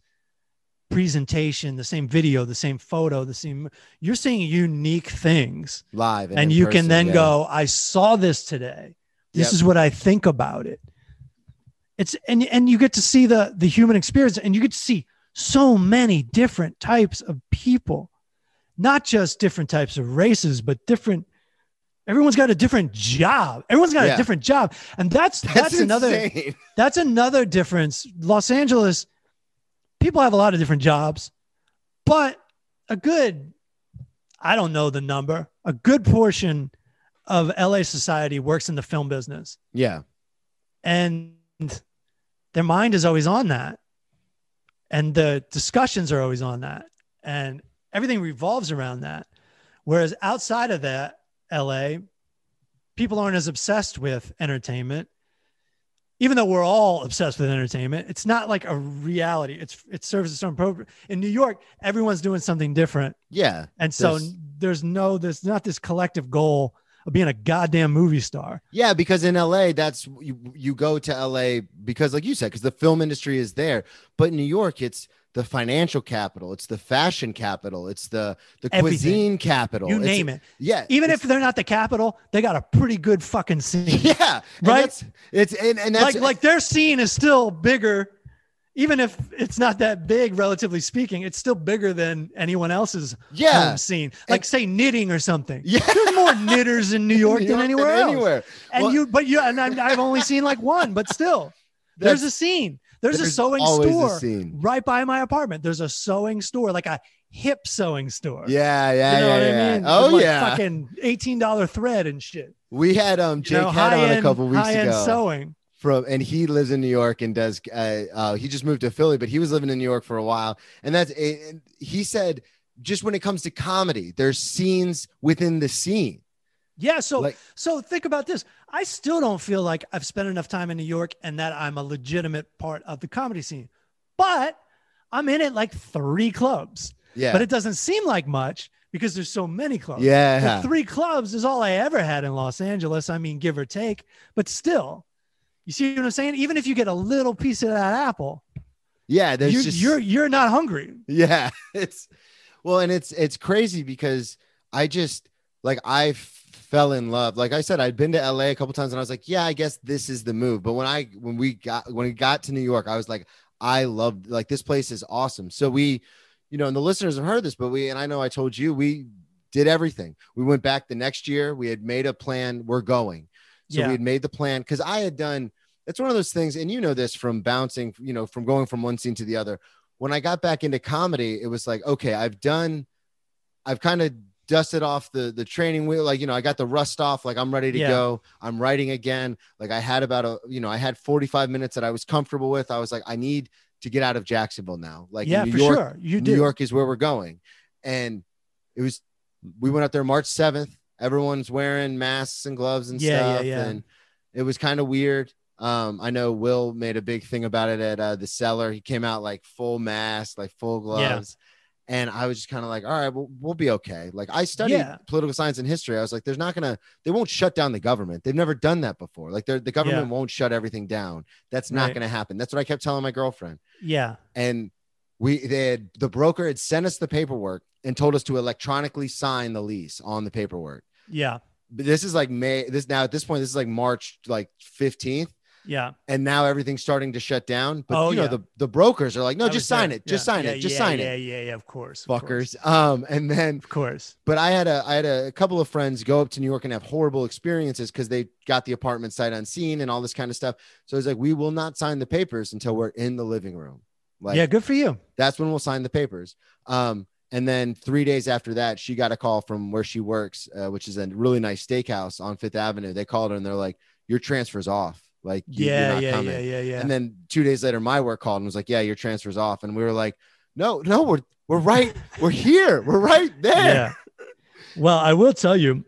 presentation, the same video, the same photo, the same. You're seeing unique things,
Live
and
in
you can then
yeah.
go, "I saw this today. This
Yep.
is what I think about it." It's and and you get to see the the human experience, and you get to see so many different types of people, not just different types of races, but different. Everyone's got a different job. Everyone's got
Yeah.
a different job, and that's that's,
That's,
another that's another difference. Los Angeles, people have a lot of different jobs, but a good, I don't know the number, a good portion of LA society works in the film business.
Yeah.
And their mind is always on that. And the discussions are always on that. And everything revolves around that. Whereas outside of that, LA, people aren't as obsessed with entertainment. Even though we're all obsessed with entertainment, it's not like a reality. It's it serves its own purpose. In New York, everyone's doing something different.
Yeah.
And so
There's-
there's, no there's not this collective goal of being a goddamn movie star.
Yeah, because in LA, that's you you go to LA because, like you said, because the film industry is there. But in New York, it's the financial capital, it's the fashion capital, it's the the
Everything.
cuisine capital.
You
It's-
name it.
Yeah,
Even if they're not the capital, they got a pretty good fucking scene.
yeah, and
Right?
that's- It's and, and that's
like like their scene is still bigger even if it's not that big relatively speaking it's still bigger than anyone else's
yeah,
home scene like say knitting or something
yeah.
there's more knitters in new york
New
than anywhere else
Anywhere.
and
Well,
you but you and I'm, i've only seen like one but still there's a scene there's, a sewing
a
store
scene.
right by my apartment there's a sewing store like a hip sewing store
Yeah, yeah,
you know
yeah,
what
yeah.
I mean?
Oh
like,
yeah.
fucking eighteen dollar thread and shit.
we had um
You
Jake
know,
had on a couple weeks
high-end
ago.
sewing.
from and he lives in New York and does uh, uh he just moved to Philly but he was living in New York for a while and that's and he said just when it comes to comedy there's scenes within the scene
Yeah. So
like
so think about this. I still don't feel like I've spent enough time in New York and that I'm a legitimate part of the comedy scene. But I'm in it like three clubs.
yeah
But it doesn't seem like much because there's so many clubs.
yeah
But three clubs is all I ever had in Los Angeles. I mean, give or take, but still, you see what I'm saying? Even if you get a little piece of that apple,
yeah there's
you're,
just
you're you're not hungry.
yeah it's well and it's it's crazy because I just like I f- fell in love. Like I said I'd been to LA a couple times and I was like yeah I guess this is the move. But when I when we got when we got to New York I was like I loved like this place is awesome. So we you know and the listeners have heard this but we and I know I told you we did everything. We went back the next year. We had made a plan. We're going. So
Yeah.
we had made the plan because I had done it's one of those things and you know this from bouncing you know from going from one scene to the other. When I got back into comedy, it was like, okay, I've done, I've kind of dusted off the the training wheel. Like, you know, I got the rust off. Like, I'm ready to
Yeah.
go. I'm writing again. Like, I had about a, you know, I had 45 minutes that I was comfortable with. I was like, I need to get out of Jacksonville now. Like,
yeah,
New
for
York,
sure. You do
New
do.
York is where we're going. And it was, we went out there March 7th. Everyone's wearing masks and gloves and
yeah,
stuff.
yeah.
And it was kind of weird. Um, I know Will made a big thing about it at uh, the cellar. He came out like full mask, like full gloves. And I was just kind of like, all right, well, we'll be okay. Like I studied
Yeah.
political science and history. I was like, there's not gonna, they won't shut down the government. They've never done that before. Like the government won't shut everything down. That's not
Right.
gonna happen. That's what I kept telling my girlfriend.
Yeah.
And we, they had, the broker had sent us the paperwork and told us to electronically sign the lease on the paperwork
Yeah.
but this is like May. This now at this point, this is like March like 15th.
Yeah.
and now everything's starting to shut down. But
Oh,
you know
yeah.
the the brokers are like, no,
I
just sign
there.
it, just
Yeah,
sign
yeah,
it, just
yeah,
sign
yeah,
it,
Yeah, yeah, of course. of course,
fuckers. Um, and then
Of course.
but I had a I had a couple of friends go up to New York and have horrible experiences because they got the apartment sight unseen and all this kind of stuff. So it's like we will not sign the papers until we're in the living room. Like
yeah, good for you.
that's when we'll sign the papers. Um, and then three days after that, she got a call from where she works, uh, which is a really nice steakhouse on Fifth Avenue. They called her and they're like, "Your transfer's off. Like, you-
Yeah,
not
yeah,
coming."
yeah, yeah, yeah.
And then two days later, my work called and was like, "Yeah, your transfer's off." And we were like, "No, no, we're we're right. we're here. We're right there."
yeah. Well, I will tell you,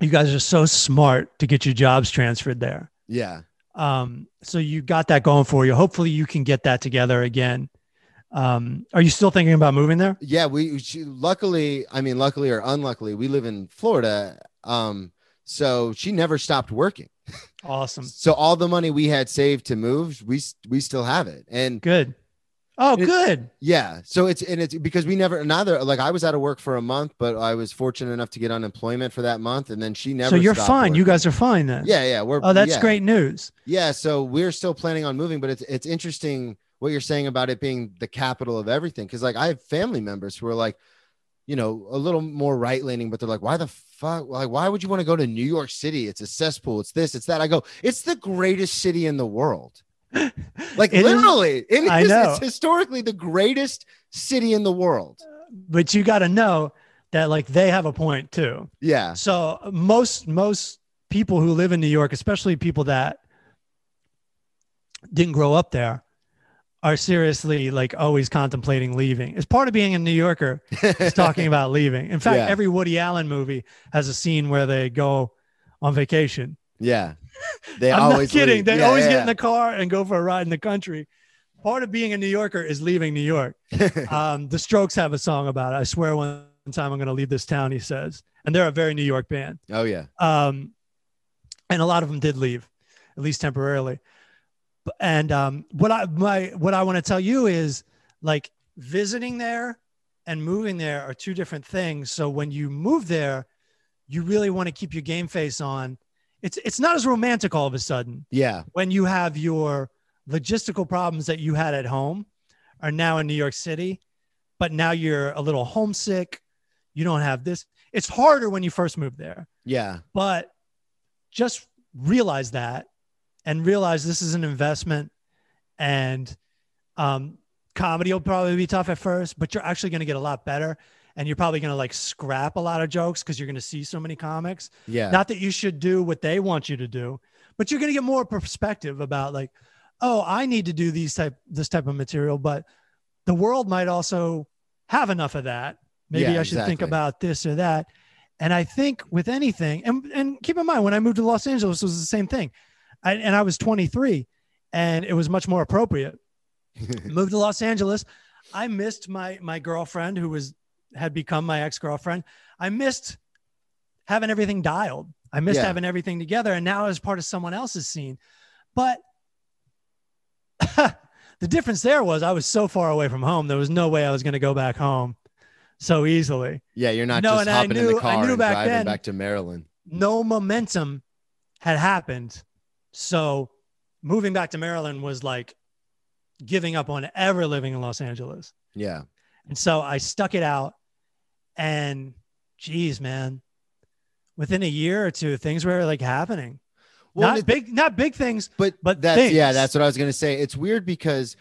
you guys are so smart to get your jobs transferred there.
Yeah.
Um, so you got that going for you. Hopefully, you can get that together again. Um, are you still thinking about moving there?
Yeah, we she, luckily, I mean, luckily or unluckily, we live in Florida. Um, so she never stopped working.
Awesome.
So all the money we had saved to move, we we still have it. And
Good. Oh,
It-
good.
yeah, so it's and it's because we never neither like I was out of work for a month, but I was fortunate enough to get unemployment for that month, and then she never.
So you're fine. You guys are fine then.
Yeah, yeah, we're.
Oh, that's
yeah.
great news.
Yeah, so we're still planning on moving, but it's it's interesting what you're saying about it being the capital of everything. Because like I have family members who are like, you know, a little more right leaning, but they're like, why the fuck? Like, why would you want to go to New York City? It's a cesspool. It's this. It's that. I go, it's the greatest city in the world. Like
It is-
literally, it
I
is-
know.
it's historically the greatest city in the world.
But you got to know that like they have a point too.
Yeah,
So most most people who live in New York, especially people that didn't grow up there, are seriously like always contemplating leaving. It's part of being a New Yorker, is talking about leaving. In fact,
Yeah.
every Woody Allen movie has a scene where they go on vacation.
yeah. They
I'm
always
not kidding.
leave.
They
Yeah,
always get
yeah.
in the car and go for a ride in the country. Part of being a New Yorker is leaving New York. Um, the Strokes have a song about it. I swear one time I'm going to leave this town, he says. And they're a very New York band.
oh yeah,
Um, and a lot of them did leave, at least temporarily. And um, what I my what I want to tell you is like visiting there and moving there are two different things. So when you move there, you really want to keep your game face on. It's it's not as romantic all of a sudden
yeah,
when you have your logistical problems that you had at home are now in New York City, but now you're a little homesick. You don't have this. It's harder when you first move there
yeah,
but just realize that and realize this is an investment and um, comedy will probably be tough at first but you're actually going to get a lot better and you're probably going to like scrap a lot of jokes because you're going to see so many comics.
Yeah.
not that you should do what they want you to do but you're going to get more perspective about like oh i need to do these type this type of material but the world might also have enough of that. Maybe
Yeah,
i should think about this or that. And i think with anything and, and keep in mind when i moved to los angeles it was the same thing I, and i was 23 and it was much more appropriate moved to los angeles i missed my my girlfriend who was had become my ex-girlfriend i missed having everything dialed i missed
Yeah.
having everything together and now as part of someone else's scene but the difference there was i was so far away from home there was no way i was going to go back home so easily
Yeah, you're not
No,
just hopping in
knew-
the
I
car
knew
and
back
driving
then-
back to Maryland.
no momentum had happened. So moving back to Maryland was like giving up on ever living in Los Angeles.
Yeah.
And so I stuck it out. And geez, man, within a year or two, things were like happening.
Well,
not
it-
big, not big things.
but
but
that's yeah, that's what I was gonna say. It's weird because,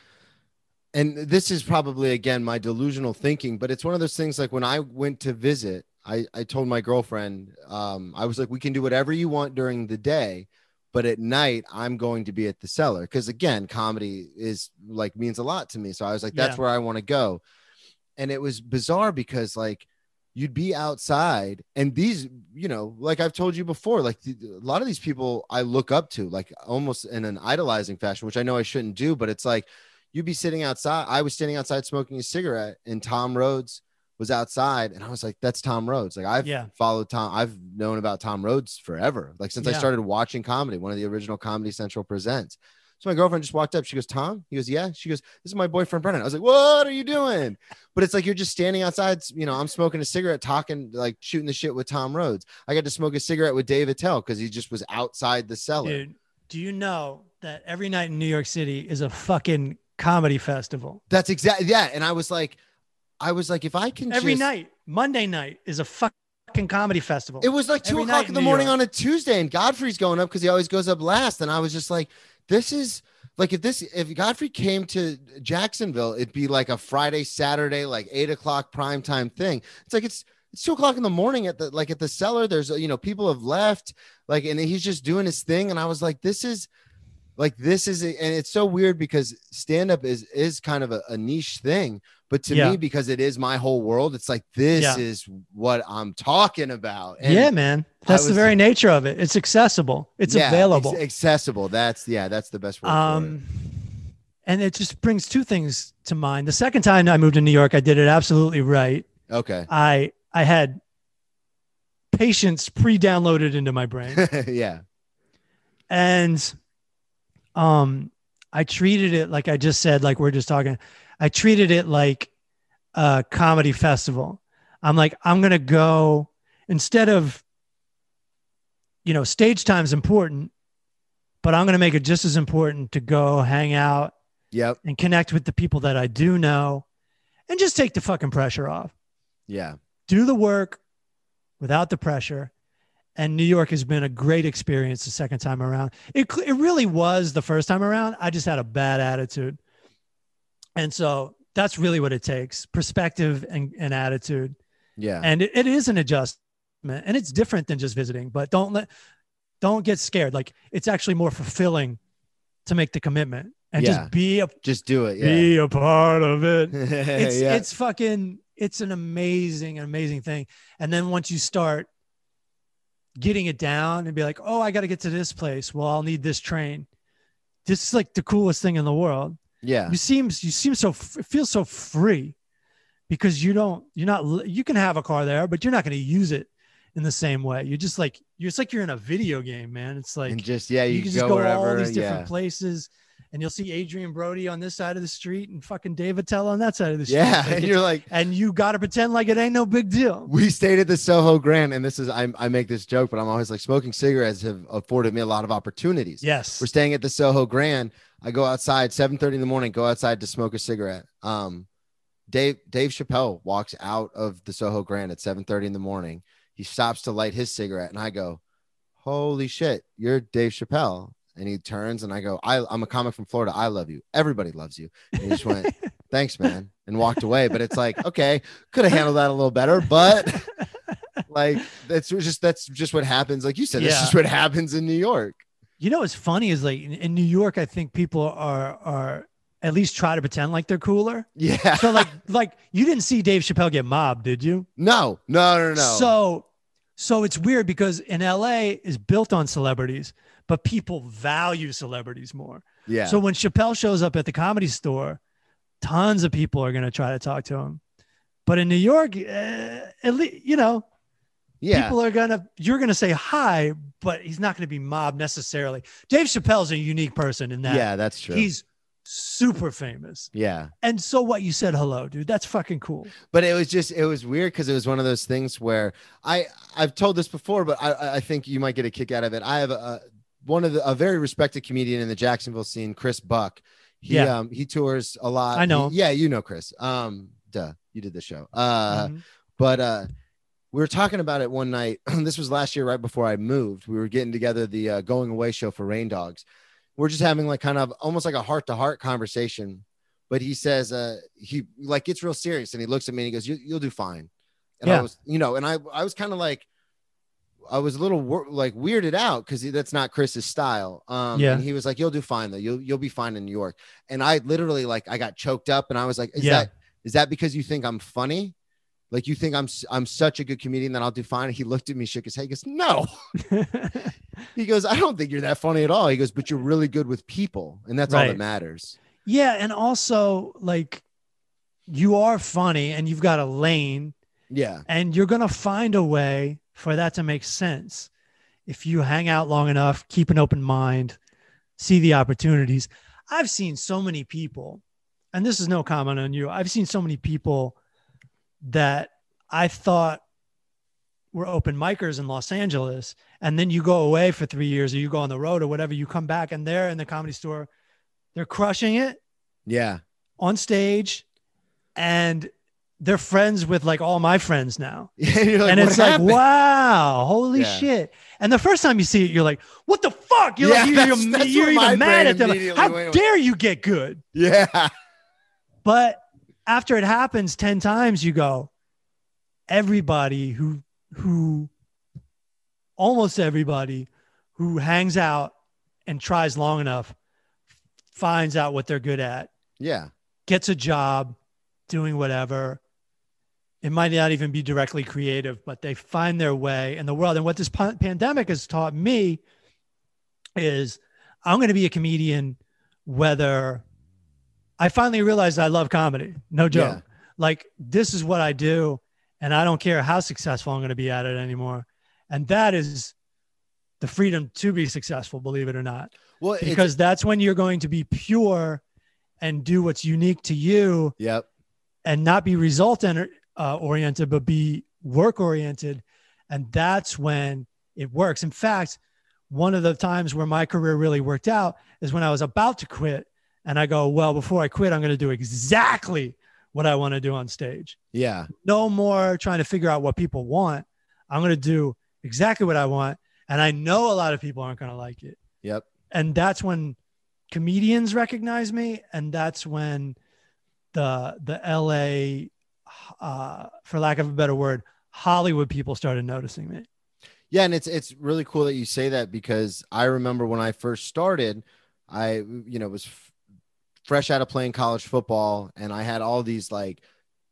and this is probably again my delusional thinking, but it's one of those things like when I went to visit, I I told my girlfriend, um, I was like, we can do whatever you want during the day, but at night I'm going to be at the cellar because again, comedy is like means a lot to me. So I was like, that's
Yeah.
where I want to go, and it was bizarre because like you'd be outside and these you know like i've told you before like the, a lot of these people i look up to like almost in an idolizing fashion which i know i shouldn't do but it's like you'd be sitting outside i was standing outside smoking a cigarette and tom rhodes was outside and i was like that's tom rhodes like i've
Yeah.
followed tom i've known about tom rhodes forever like since i started watching comedy one of the original comedy central presents so my girlfriend just walked up. She goes, Tom? He goes, Yeah. She goes, This is my boyfriend Brennan. I was like, What are you doing? But it's like you're just standing outside, you know, I'm smoking a cigarette, talking, like shooting the shit with Tom Rhodes. I got to smoke a cigarette with Dave Attell because he just was outside the cellar.
Dude, do you know that every night in New York City is a fucking comedy festival.
That's exactly yeah. And I was like, I was like, if I can
Every
just-
night, Monday night is a fucking comedy festival.
It was like two
Every
o'clock in the
New
morning
York.
on a Tuesday, and Godfrey's going up because he always goes up last. And I was just like, this is like if this if Godfrey came to Jacksonville, it'd be like a Friday, Saturday, like eight o'clock prime time thing. It's like it's it's two o'clock in the morning at the like at the cellar. There's you know people have left, like, and he's just doing his thing. And I was like, this is like this is and it's so weird because stand up is is kind of a, a niche thing but to
Yeah.
me because it is my whole world it's like this
Yeah.
is what i'm talking about And-
yeah, man. That's the very nature of it. It's accessible. It's
Yeah,
available.
ex- accessible. That's yeah, that's the best word. for
um, and it just brings two things to mind. The second time I moved to New York, I did it absolutely right.
Okay.
I I had patience pre-downloaded into my brain.
yeah.
and um i treated it like i just said like we're just talking i treated it like a comedy festival i'm like i'm gonna go instead of you know stage time's important but i'm gonna make it just as important to go hang out
Yep.
and connect with the people that i do know and just take the fucking pressure off
Yeah.
do the work without the pressure. And New York has been a great experience the second time around. It, it really was the first time around. I just had a bad attitude. And so that's really what it takes perspective and, and attitude.
Yeah.
And it, it is an adjustment and it's different than just visiting, but don't let, don't get scared. Like it's actually more fulfilling to make the commitment and
Yeah.
just be a,
Just do it. Yeah.
be a part of it it's
yeah.
it's fucking it's an amazing amazing thing and then once you start getting it down and be like oh i got to get to this place well i'll need this train this is like the coolest thing in the world
yeah.
you seem you seem so f- it feels so free because you don't you're not you can have a car there but you're not going to use it in the same way you're just like you're it's like you're in a video game man it's like
and just yeah, you,
you, can
can
just
go,
go,
wherever.
all these different
yeah.
places and you'll see Adrien Brody on this side of the street and fucking Dave Attell on that side of the street.
Yeah.
Like,
And you're like,
and you got to pretend like it ain't no big deal.
we stayed at the Soho Grand, and this is I, I make this joke, but I'm always like smoking cigarettes have afforded me a lot of opportunities.
Yes.
We're staying at the Soho Grand. I go outside 7:30 in the morning, go outside to smoke a cigarette. Um, Dave Dave Chappelle walks out of the Soho Grand at 7:30 in the morning. He stops to light his cigarette, and I go, "Holy shit, you're Dave Chappelle!" And he turns, and I go, I, "I'm a comic from Florida. I love you. Everybody loves you." And he just went, "Thanks, man," and walked away. But it's like, okay, could have handled that a little better, but like that's just that's just what happens. Like you said, this
Yeah.
is what happens in New York.
You know what's funny is like in, in New York, I think people are are at least try to pretend like they're cooler.
Yeah.
So like like you didn't see Dave Chappelle get mobbed, did you?
No, no, no, no.
So so it's weird because in LA is built on celebrities, but people value celebrities more.
yeah.
So when Chappelle shows up at the comedy store, tons of people are going to try to talk to him. But in New York, uh, at least, you know,
yeah.
people are to, you're to say hi, but he's not to be mobbed necessarily. Dave Chappelle's a unique person in that
yeah, that's true.
he's super famous.
yeah.
And so what you said hello, dude, that's fucking cool.
But it was just it was weird because it was one of those things where I I've told this before, but I I think you might get a kick out of it. I have a one of the a very respected comedian in the Jacksonville scene, Chris Buck. He
Yeah.
um he tours a lot.
I know
He- yeah, you know Chris. Um, duh, you did the show. Uh,
Mhm.
but uh we were talking about it one night this was last year right before i moved we were getting together the uh, going away show for rain dogs we're just having like kind of almost like a heart-to-heart conversation but he says uh he like gets real serious and he looks at me and he goes you, you'll do fine and i was you know and i i was kind of like I was a little wor- like weirded out because that's not Chris's style. Um,
Yeah.
and he was like, "You'll do fine though. You'll you'll be fine in New York." And I literally like I got choked up, and I was like, "Is
Yeah.
that is that because you think I'm funny? Like you think I'm I'm such a good comedian that I'll do fine?" He looked at me, shook his head, he goes, "No." He goes, "I don't think you're that funny at all." He goes, "But you're really good with people, and that's all that matters."
yeah. And also like you are funny and you've got a lane
Yeah,
and you're going to find a way for that to make sense if you hang out long enough keep an open mind see the opportunities i've seen so many people and this is no comment on you i've seen so many people that i thought were open micers in Los Angeles, and then you go away for three years, or you go on the road or whatever. You come back, and they're in the comedy store, they're crushing it
Yeah.
on stage, and they're friends with like all my friends now.
and like,
and
"What
it's
happened?"
like, wow, holy
Yeah.
shit. And the first time you see it, you're like, what the fuck? You're
Yeah,
like, you're,
that's-
you're,
that's
you're even mad at them.
immediately
How
with.
dare you get good?
Yeah.
But after it happens 10 times, you go, everybody who, who, almost everybody who hangs out and tries long enough finds out what they're good at,
Yeah.
gets a job doing whatever. It might not even be directly creative, but they find their way in the world. And what this pa- pandemic has taught me is I'm going to be a comedian whether I finally realized I love comedy. No joke.
Yeah.
Like this is what I do and I don't care how successful I'm going to be at it anymore. And that is the freedom to be successful, believe it or not
Well,
because that's when you're going to be pure and do what's unique to you
yep.
and not be result enter- uh, oriented but be work oriented and that's when it works in fact one of the times where my career really worked out is when i was about to quit and i go well before i quit i'm going to do exactly what i want to do on stage
Yeah.
no more trying to figure out what people want i'm going to do exactly what i want and i know a lot of people aren't going to like it
Yep.
and that's when comedians recognize me and that's when the the la uh, for lack of a better word hollywood people started noticing me
Yeah, and it's it's really cool that you say that because I remember when I first started, I you know was f- fresh out of playing college football, and I had all these like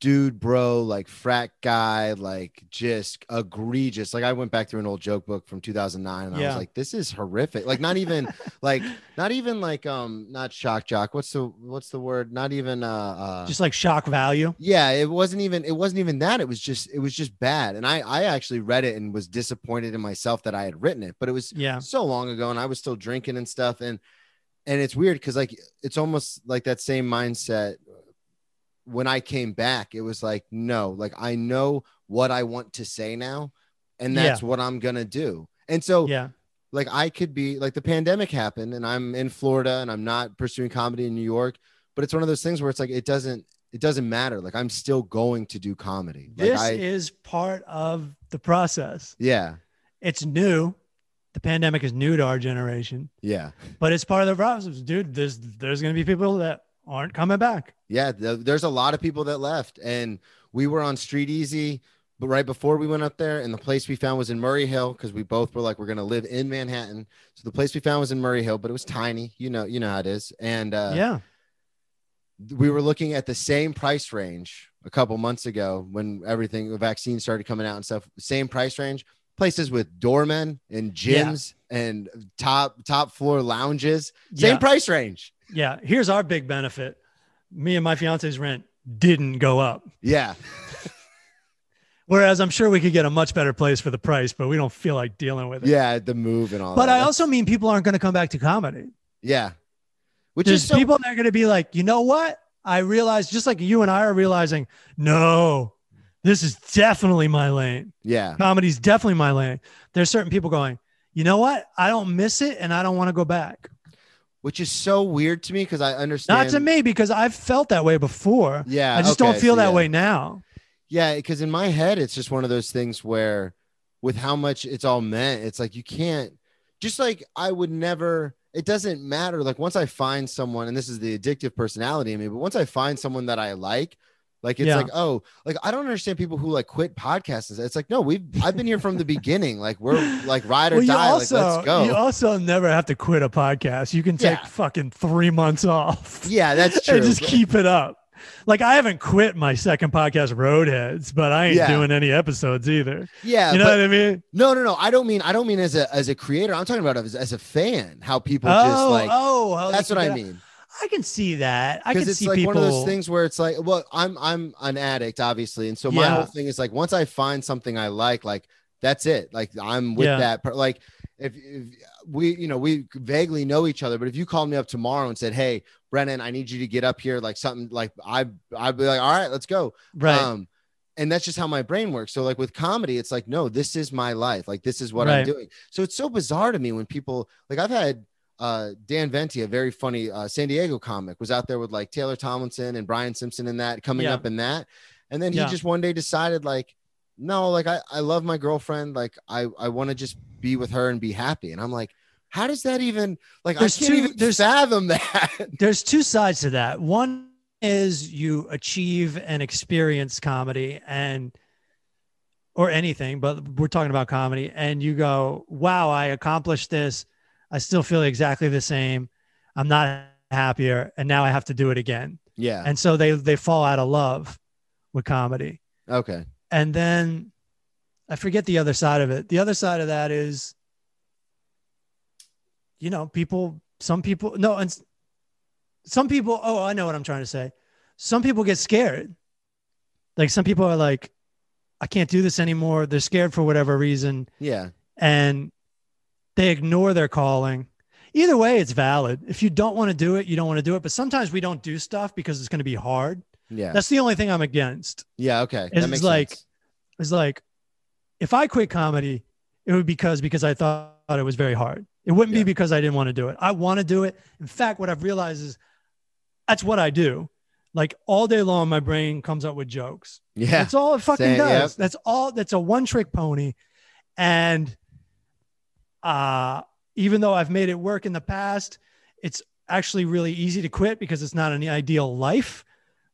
dude, bro, like frat guy, like just egregious. Like I went back through an old joke book from 2009, and I was like, this is horrific. Like not even like not even like um not shock jock. What's the what's the word? Not even uh, uh
just like shock value
yeah it wasn't even it wasn't even that it was just it was just bad and i i actually read it and was disappointed in myself that i had written it but it was
yeah
so long ago and i was still drinking and stuff and and it's weird because like it's almost like that same mindset when i came back it was like no like i know what i want to say now and that's what i'm gonna do. And so
yeah.
like I could be like the pandemic happened and I'm in Florida and I'm not pursuing comedy in New York, but it's one of those things where it's like it doesn't it doesn't matter. Like I'm still going to do comedy. Like
this
I
is part of the process.
Yeah,
it's new the pandemic is new to our generation
yeah.
but it's part of the process dude there's there's going to be people that aren't coming back
Yeah, th- there's a lot of people that left and we were on StreetEasy but right before we went up there and the place we found was in Murray Hill because we both were like we're going to live in Manhattan. So the place we found was in Murray Hill, but it was tiny. You know, you know how it is. And uh
yeah
we were looking at the same price range a couple months ago when everything the vaccine started coming out and stuff same price range places with doormen and
Yeah.
gyms and top top floor lounges same
Yeah.
price range
Yeah, here's our big benefit. Me and my fiance's rent didn't go up.
yeah
Whereas I'm sure we could get a much better place for the price, but we don't feel like dealing with it.
yeah the move and all
But
that.
I also mean people aren't going to come back to comedy.
yeah which
There's
is so,
people that are going to be like, you know what? I realize just like you and I are realizing, no, this is definitely my lane.
yeah
Comedy's definitely my lane. There's certain people going, you know what? I don't miss it and I don't want to go back.
which is so weird to me because i understand
Not to me because I've felt that way before.
yeah
I just
okay,
don't feel
so
that
yeah.
way now.
Yeah, because in my head, it's just one of those things where, with how much it's all meant, it's like you can't. Just like I would never. It doesn't matter. Like once I find someone, and this is the addictive personality in me, but once I find someone that I like, like it's
Yeah.
like oh, like I don't understand people who like quit podcasts. It's like no, we've I've been here from the beginning. Like we're like ride or
Well,
die.
also
like let's go.
you also never have to quit a podcast. You can take
Yeah.
fucking three months off.
yeah, that's true.
and just keep it up. Like I haven't quit my second podcast, Roadheads, but I ain't
Yeah.
doing any episodes either.
yeah,
You know
but-
what I mean?
no, no, no. I don't mean I don't mean as a as a creator. I'm talking about as, as a fan. How people
oh,
just like
oh,
that's what I mean.
I can see that. I can
because it's
see
like
people.
one of those things where it's like well i'm i'm an addict obviously and so my
Yeah.
whole thing is like once i find something i like like that's it like i'm with
Yeah.
that per- like if, if we you know we vaguely know each other but if you called me up tomorrow and said hey brennan i need you to get up here like something like i i'd be like all right let's go
right?
um and that's just how my brain works. So like with comedy, it's like, no, this is my life. Like this is what I'm doing. So it's so bizarre to me when people like I've had uh Dan Venti, a very funny uh San Diego comic, was out there with like Taylor Tomlinson and Brian Simpson and that coming
Yeah.
up in that. And then he
Yeah.
just one day decided like, no, like I, I love my girlfriend. Like I, I want to just be with her and be happy. And I'm like, how does that even like
There's
I can't
two-
even
there's-
fathom that?
there's two sides to that. One is you achieve and experience comedy and or anything, but we're talking about comedy and you go, "Wow, I accomplished this. I still feel exactly the same. I'm not happier and now I have to do it again."
yeah.
And so they they fall out of love with comedy.
okay.
And then I forget the other side of it. The other side of that is, you know, people, some people, no, and some people, oh, I know what I'm trying to say. Some people get scared. Like some people are like, I can't do this anymore. They're scared for whatever reason
Yeah.
and they ignore their calling. Either way, it's valid. If you don't want to do it, you don't want to do it. But sometimes we don't do stuff because it's going to be hard.
Yeah.
That's the only thing I'm against.
yeah. Okay.
It's
That makes
like-
sense.
It's like if I quit comedy, it would be because because I thought it was very hard. It wouldn't
Yeah.
be because I didn't want to do it. I want to do it. In fact, what I've realized is that's what I do. Like all day long, my brain comes up with jokes.
Yeah.
That's all it fucking
Same,
does.
yep.
That's all. That's a one trick pony. And uh, even though I've made it work in the past, it's actually really easy to quit because it's not an ideal life.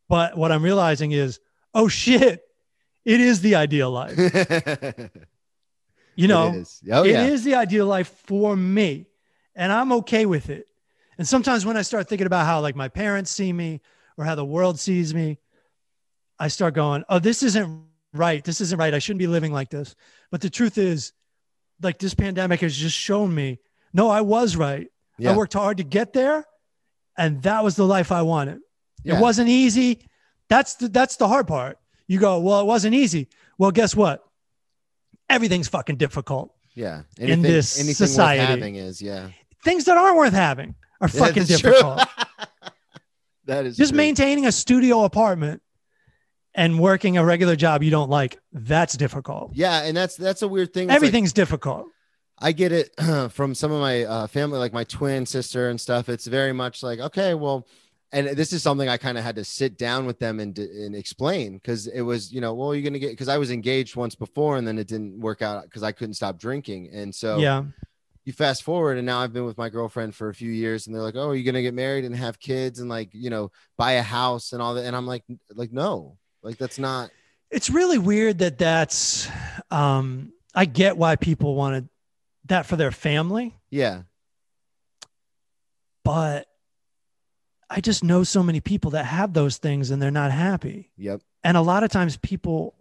But what I'm realizing is, oh shit, it is the ideal life. You know,
it is. Oh
it
yeah.
is the ideal life for me. And I'm okay with it. And sometimes when I start thinking about how like my parents see me or how the world sees me, I start going, oh, this isn't right. This isn't right. I shouldn't be living like this. But the truth is, like this pandemic has just shown me, no, I was right.
Yeah.
I worked hard to get there. And that was the life I wanted.
Yeah.
It wasn't easy. That's the that's the hard part. You go, well, it wasn't easy. Well, guess what? Everything's fucking difficult.
Yeah.
in this
anything
society.
having is yeah.
Things that aren't worth having are fucking difficult.
that is
Just
true.
maintaining a studio apartment and working a regular job you don't like, that's difficult.
Yeah, and that's that's a weird thing. It's like-
Everything's difficult.
I get it from some of my uh, family, like my twin sister and stuff. It's very much like, okay, well, and this is something I kind of had to sit down with them and, and explain because it was, you know, well, you're gonna get because I was engaged once before and then it didn't work out because I couldn't stop drinking, and so
yeah.
you fast forward and now I've been with my girlfriend for a few years and they're like, oh, are you gonna get married and have kids and like, you know, buy a house and all that, and I'm like, like no, like that's not,
It's really weird that that's, um, I get why people wanted that for their family,
yeah,
but I just know so many people that have those things and they're not happy.
yep,
And a lot of times people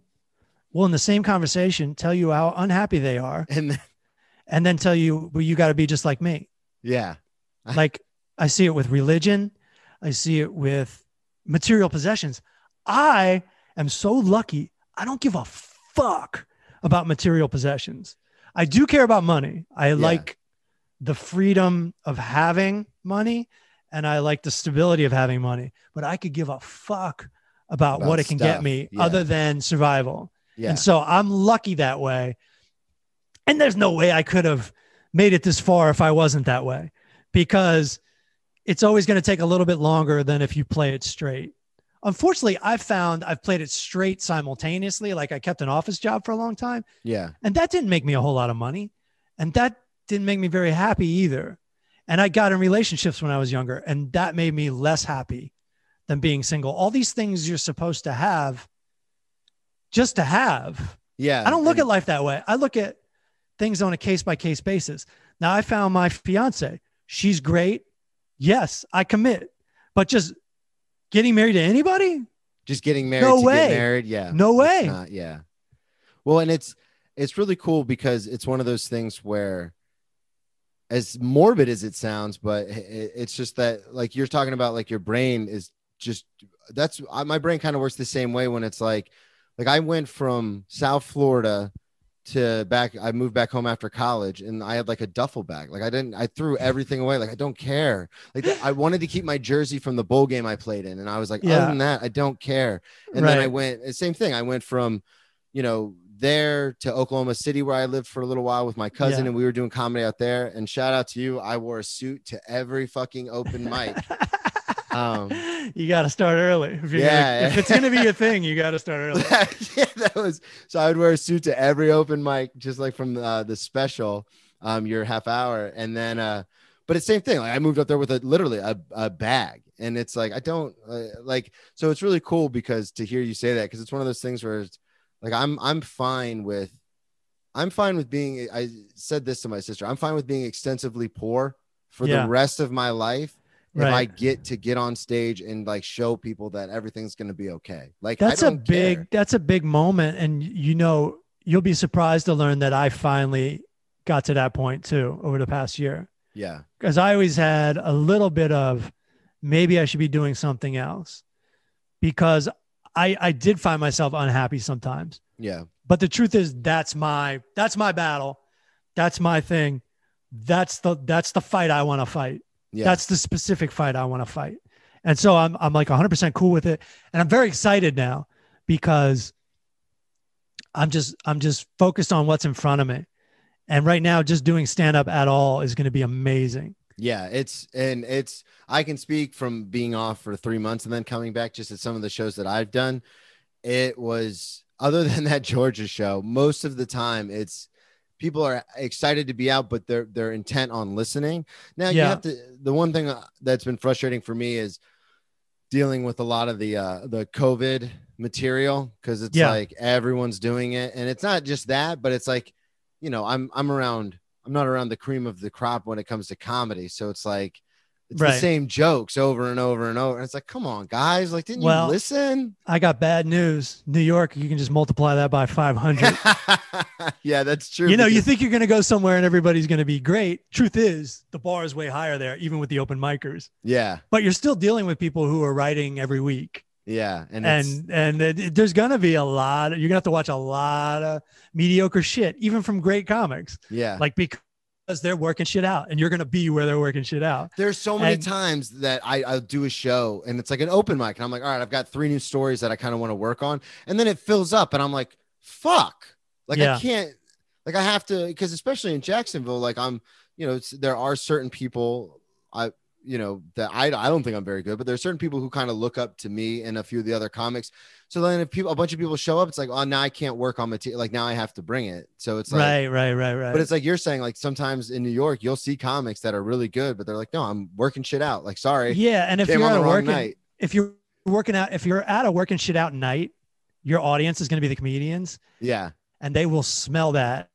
will, in the same conversation, tell you how unhappy they are
and then,
and then tell you, well, you got to be just like me.
yeah,
like I see it with religion, I see it with material possessions. I am so lucky. I don't give a fuck about material possessions. I do care about money. I like the freedom of having money and I like the stability of having money, but I could give a fuck about,
About
what it can get me
Yeah.
other than survival.
yeah,
And so I'm lucky that way. And there's no way I could have made it this far if I wasn't that way because it's always going to take a little bit longer than if you play it straight. Unfortunately, I've found I've played it straight simultaneously. Like I kept an office job for a long time,
yeah,
and that didn't make me a whole lot of money. And that didn't make me very happy either. And I got in relationships when I was younger, and that made me less happy than being single. All these things you're supposed to have just to have.
yeah.
I don't look
and-
at life that way. I look at things on a case by case basis. Now I found my fiance. She's great. Yes, I commit. But just getting married to anybody?
just getting married
No
to
way.
get married yeah
No way.
not- yeah well and it's it's really cool because it's one of those things where as morbid as it sounds but it, it's just that like you're talking about like your brain is just that's I- my brain kind of works the same way when it's like like i went from south florida to back I moved back home after college and I had like a duffel bag. Like I didn't I threw everything away. Like I don't care. Like I wanted to keep my jersey from the bowl game I played in. And I was like,
Yeah.
other than that, I don't care. And then I went same thing. I went from, you know, there to Oklahoma City where I lived for a little while with my cousin
Yeah.
and we were doing comedy out there. And shout out to you. I wore a suit to every fucking open mic. Um,
you got to start early. If,
Yeah.
gonna, if it's gonna be a thing, you got to start early.
yeah, that was so. I would wear a suit to every open mic, just like from uh, the special, um, your half hour, and then, uh, but it's same thing. Like I moved up there with a literally a, a bag, and it's like I don't uh, like. So it's really cool because to hear you say that because it's one of those things where it's like I'm I'm fine with. I'm fine with being. I said this to my sister. I'm fine with being extensively poor for
Yeah.
the rest of my life if I get to get on stage and like show people that everything's gonna be okay. Like
That's a big
care.
that's a big moment and you know you'll be surprised to learn that I finally got to that point too over the past year.
Yeah,
because I always had a little bit of maybe I should be doing something else because I I did find myself unhappy sometimes.
Yeah,
but the truth is that's my that's my battle. That's my thing. That's the that's the fight I want to fight
yeah.
that's the specific fight I want to fight. And so I'm I'm like 100% cool with it and I'm very excited now because I'm just I'm just focused on what's in front of me. And right now just doing stand up at all is going to be amazing.
yeah. It's and it's I can speak from being off for three months and then coming back just at some of the shows that I've done. It was other than that Georgia show, most of the time it's people are excited to be out, but they're they're intent on listening. Now you have to the one thing uh, that's been frustrating for me is dealing with a lot of the uh the COVID material because it's
Yeah.
like everyone's doing it. And it's not just that, but it's like, you know, I'm I'm around I'm not around the cream of the crop when it comes to comedy. So it's like it's the same jokes over and over and over. And it's like, come on, guys, like didn't
Well,
you listen?
I got bad news. New York, you can just multiply that by 500.
yeah, that's true.
you know, you think you're going to go somewhere and everybody's going to be great. Truth is, the bar is way higher there even with the open micers.
yeah,
But you're still dealing with people who are writing every week.
yeah, and it's,
and and it, it- there's gonna be a lot. You're gonna have to watch a lot of mediocre shit, even from great comics,
yeah,
like because they're working shit out, and you're gonna be where they're working shit out.
There's so many
And-
times that I, I'll do a show and it's like an open mic, and I'm like, all right, I've got three new stories that I kind of want to work on, and then it fills up, and I'm like, fuck, like
Yeah.
I can't, like I have to, because especially in Jacksonville, like I'm, you know, it's, there are certain people I, you know, that I, I don't think I'm very good, but there's certain people who kind of look up to me and a few of the other comics. So then if people, a bunch of people show up, it's like, oh, now I can't work on material, like now I have to bring it. So it's like,
right, right, right, right.
but it's like you're saying, like sometimes in New York, you'll see comics that are really good, but they're like, no, I'm working shit out. Like, sorry,
yeah, and if
came
you're
on the wrong
working,
night.
if you're working out, if you're at a working shit out night, your audience is gonna be the comedians,
Yeah.
and they will smell that.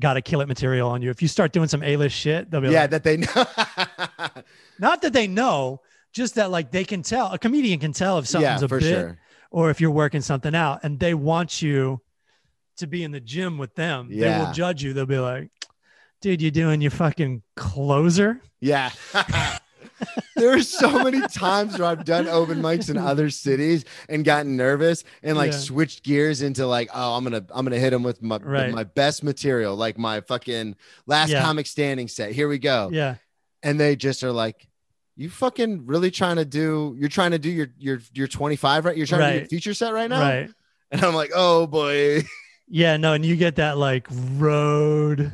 Got to kill it material on you. If you start doing some A-list shit, they'll be like,
Yeah.
like,
That they know.
not that they know, just that like they can tell. A comedian can tell if
yeah,
something's a
for
bit
sure.
Or if you're working something out and they want you to be in the gym with them, they will judge you. They'll be like, dude, you're doing your fucking closer?
Yeah. there are so many times where I've done open mics in other cities and gotten nervous and like
Yeah.
switched gears into like, oh, I'm gonna I'm gonna hit them with my with
Right.
my best material, like my fucking last
Yeah.
comic standing set. Here we go.
Yeah.
And they just are like, you fucking really trying to do you're trying to do your your your 25 right? You're trying to do your feature set right now.
Right.
And I'm like, oh boy.
Yeah. No. And you get that like road,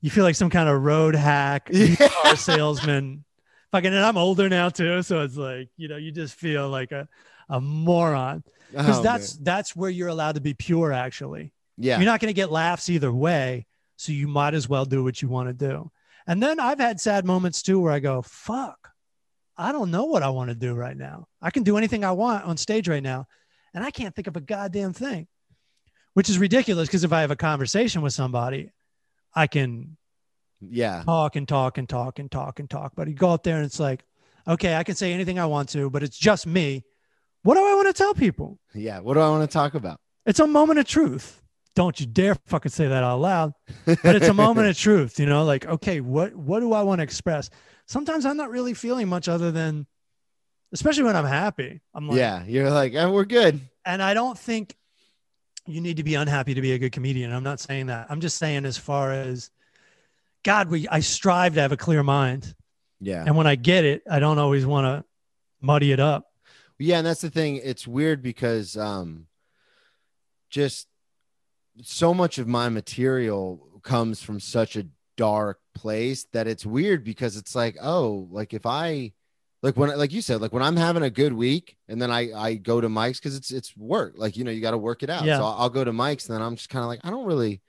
you feel like some kind of road hack,
Yeah.
car salesman. Fucking, and I'm older now too. So it's like, you know, you just feel like a, a moron because
Oh,
that's,
man.
that's where you're allowed to be pure actually.
yeah.
You're not going to get laughs either way. So you might as well do what you want to do. And then I've had sad moments too where I go, fuck, I don't know what I want to do right now. I can do anything I want on stage right now. And I can't think of a goddamn thing, which is ridiculous because if I have a conversation with somebody, I can
yeah.
talk and talk and talk and talk and talk. But you go out there and it's like, okay, I can say anything I want to, but it's just me. What do I want to tell people?
Yeah. What do I want to talk about?
It's a moment of truth. Don't you dare fucking say that out loud. But it's a moment of truth, you know, like, okay, what what do I want to express? Sometimes I'm not really feeling much other than especially when I'm happy. I'm like,
yeah. You're like, oh, we're good.
and I don't think you need to be unhappy to be a good comedian. I'm not saying that. I'm just saying as far as God, we I strive to have a clear mind.
Yeah.
And when I get it, I don't always want to muddy it up.
Yeah, and that's the thing. It's weird because um just so much of my material comes from such a dark place that it's weird because it's like, oh, like if I like when like you said, like when I'm having a good week and then I I go to mics because it's it's work. Like, you know, you got to work it out.
Yeah.
So I'll, I'll go to mics and then I'm just kind of like, I don't really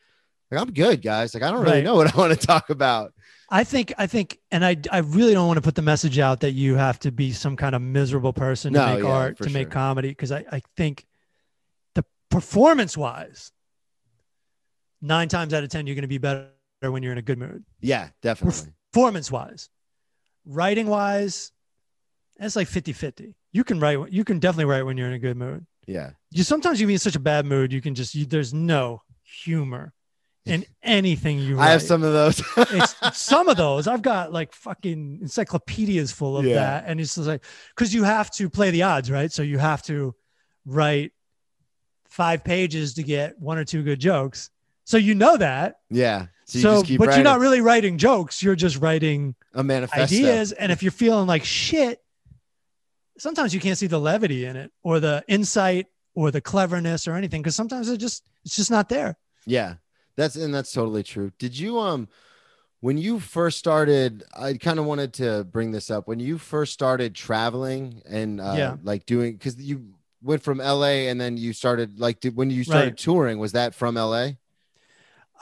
like I'm good, guys. Like I don't really
Right.
know what I want to talk about.
I think I think and I I really don't want to put the message out that you have to be some kind of miserable person to
No,
make
yeah,
art, to make comedy because I I think the performance wise 9 times out of 10 you're going to be better when you're in a good mood.
Yeah, definitely.
Performance wise. Writing wise it's like 50-50. You can write you can definitely write when you're in a good mood.
Yeah.
You sometimes you be in such a bad mood you can just you, there's no humor in anything you write.
I have some of those.
it's some of those I've got like fucking encyclopedias full of
Yeah.
that, and it's just like because you have to play the odds, right? So you have to write five pages to get one or two good jokes. So you know that.
yeah. So,
So,
you just keep
but
writing
you're not really writing jokes. You're just writing
a manifesto.
ideas. And if you're feeling like shit, sometimes you can't see the levity in it or the insight or the cleverness or anything because sometimes it just it's just not there.
Yeah, that's and that's totally true. Did you um when you first started? I kind of wanted to bring this up when you first started traveling and uh,
Yeah.
like doing because you went from LA and then you started like did, when you started
Right.
touring was that from LA?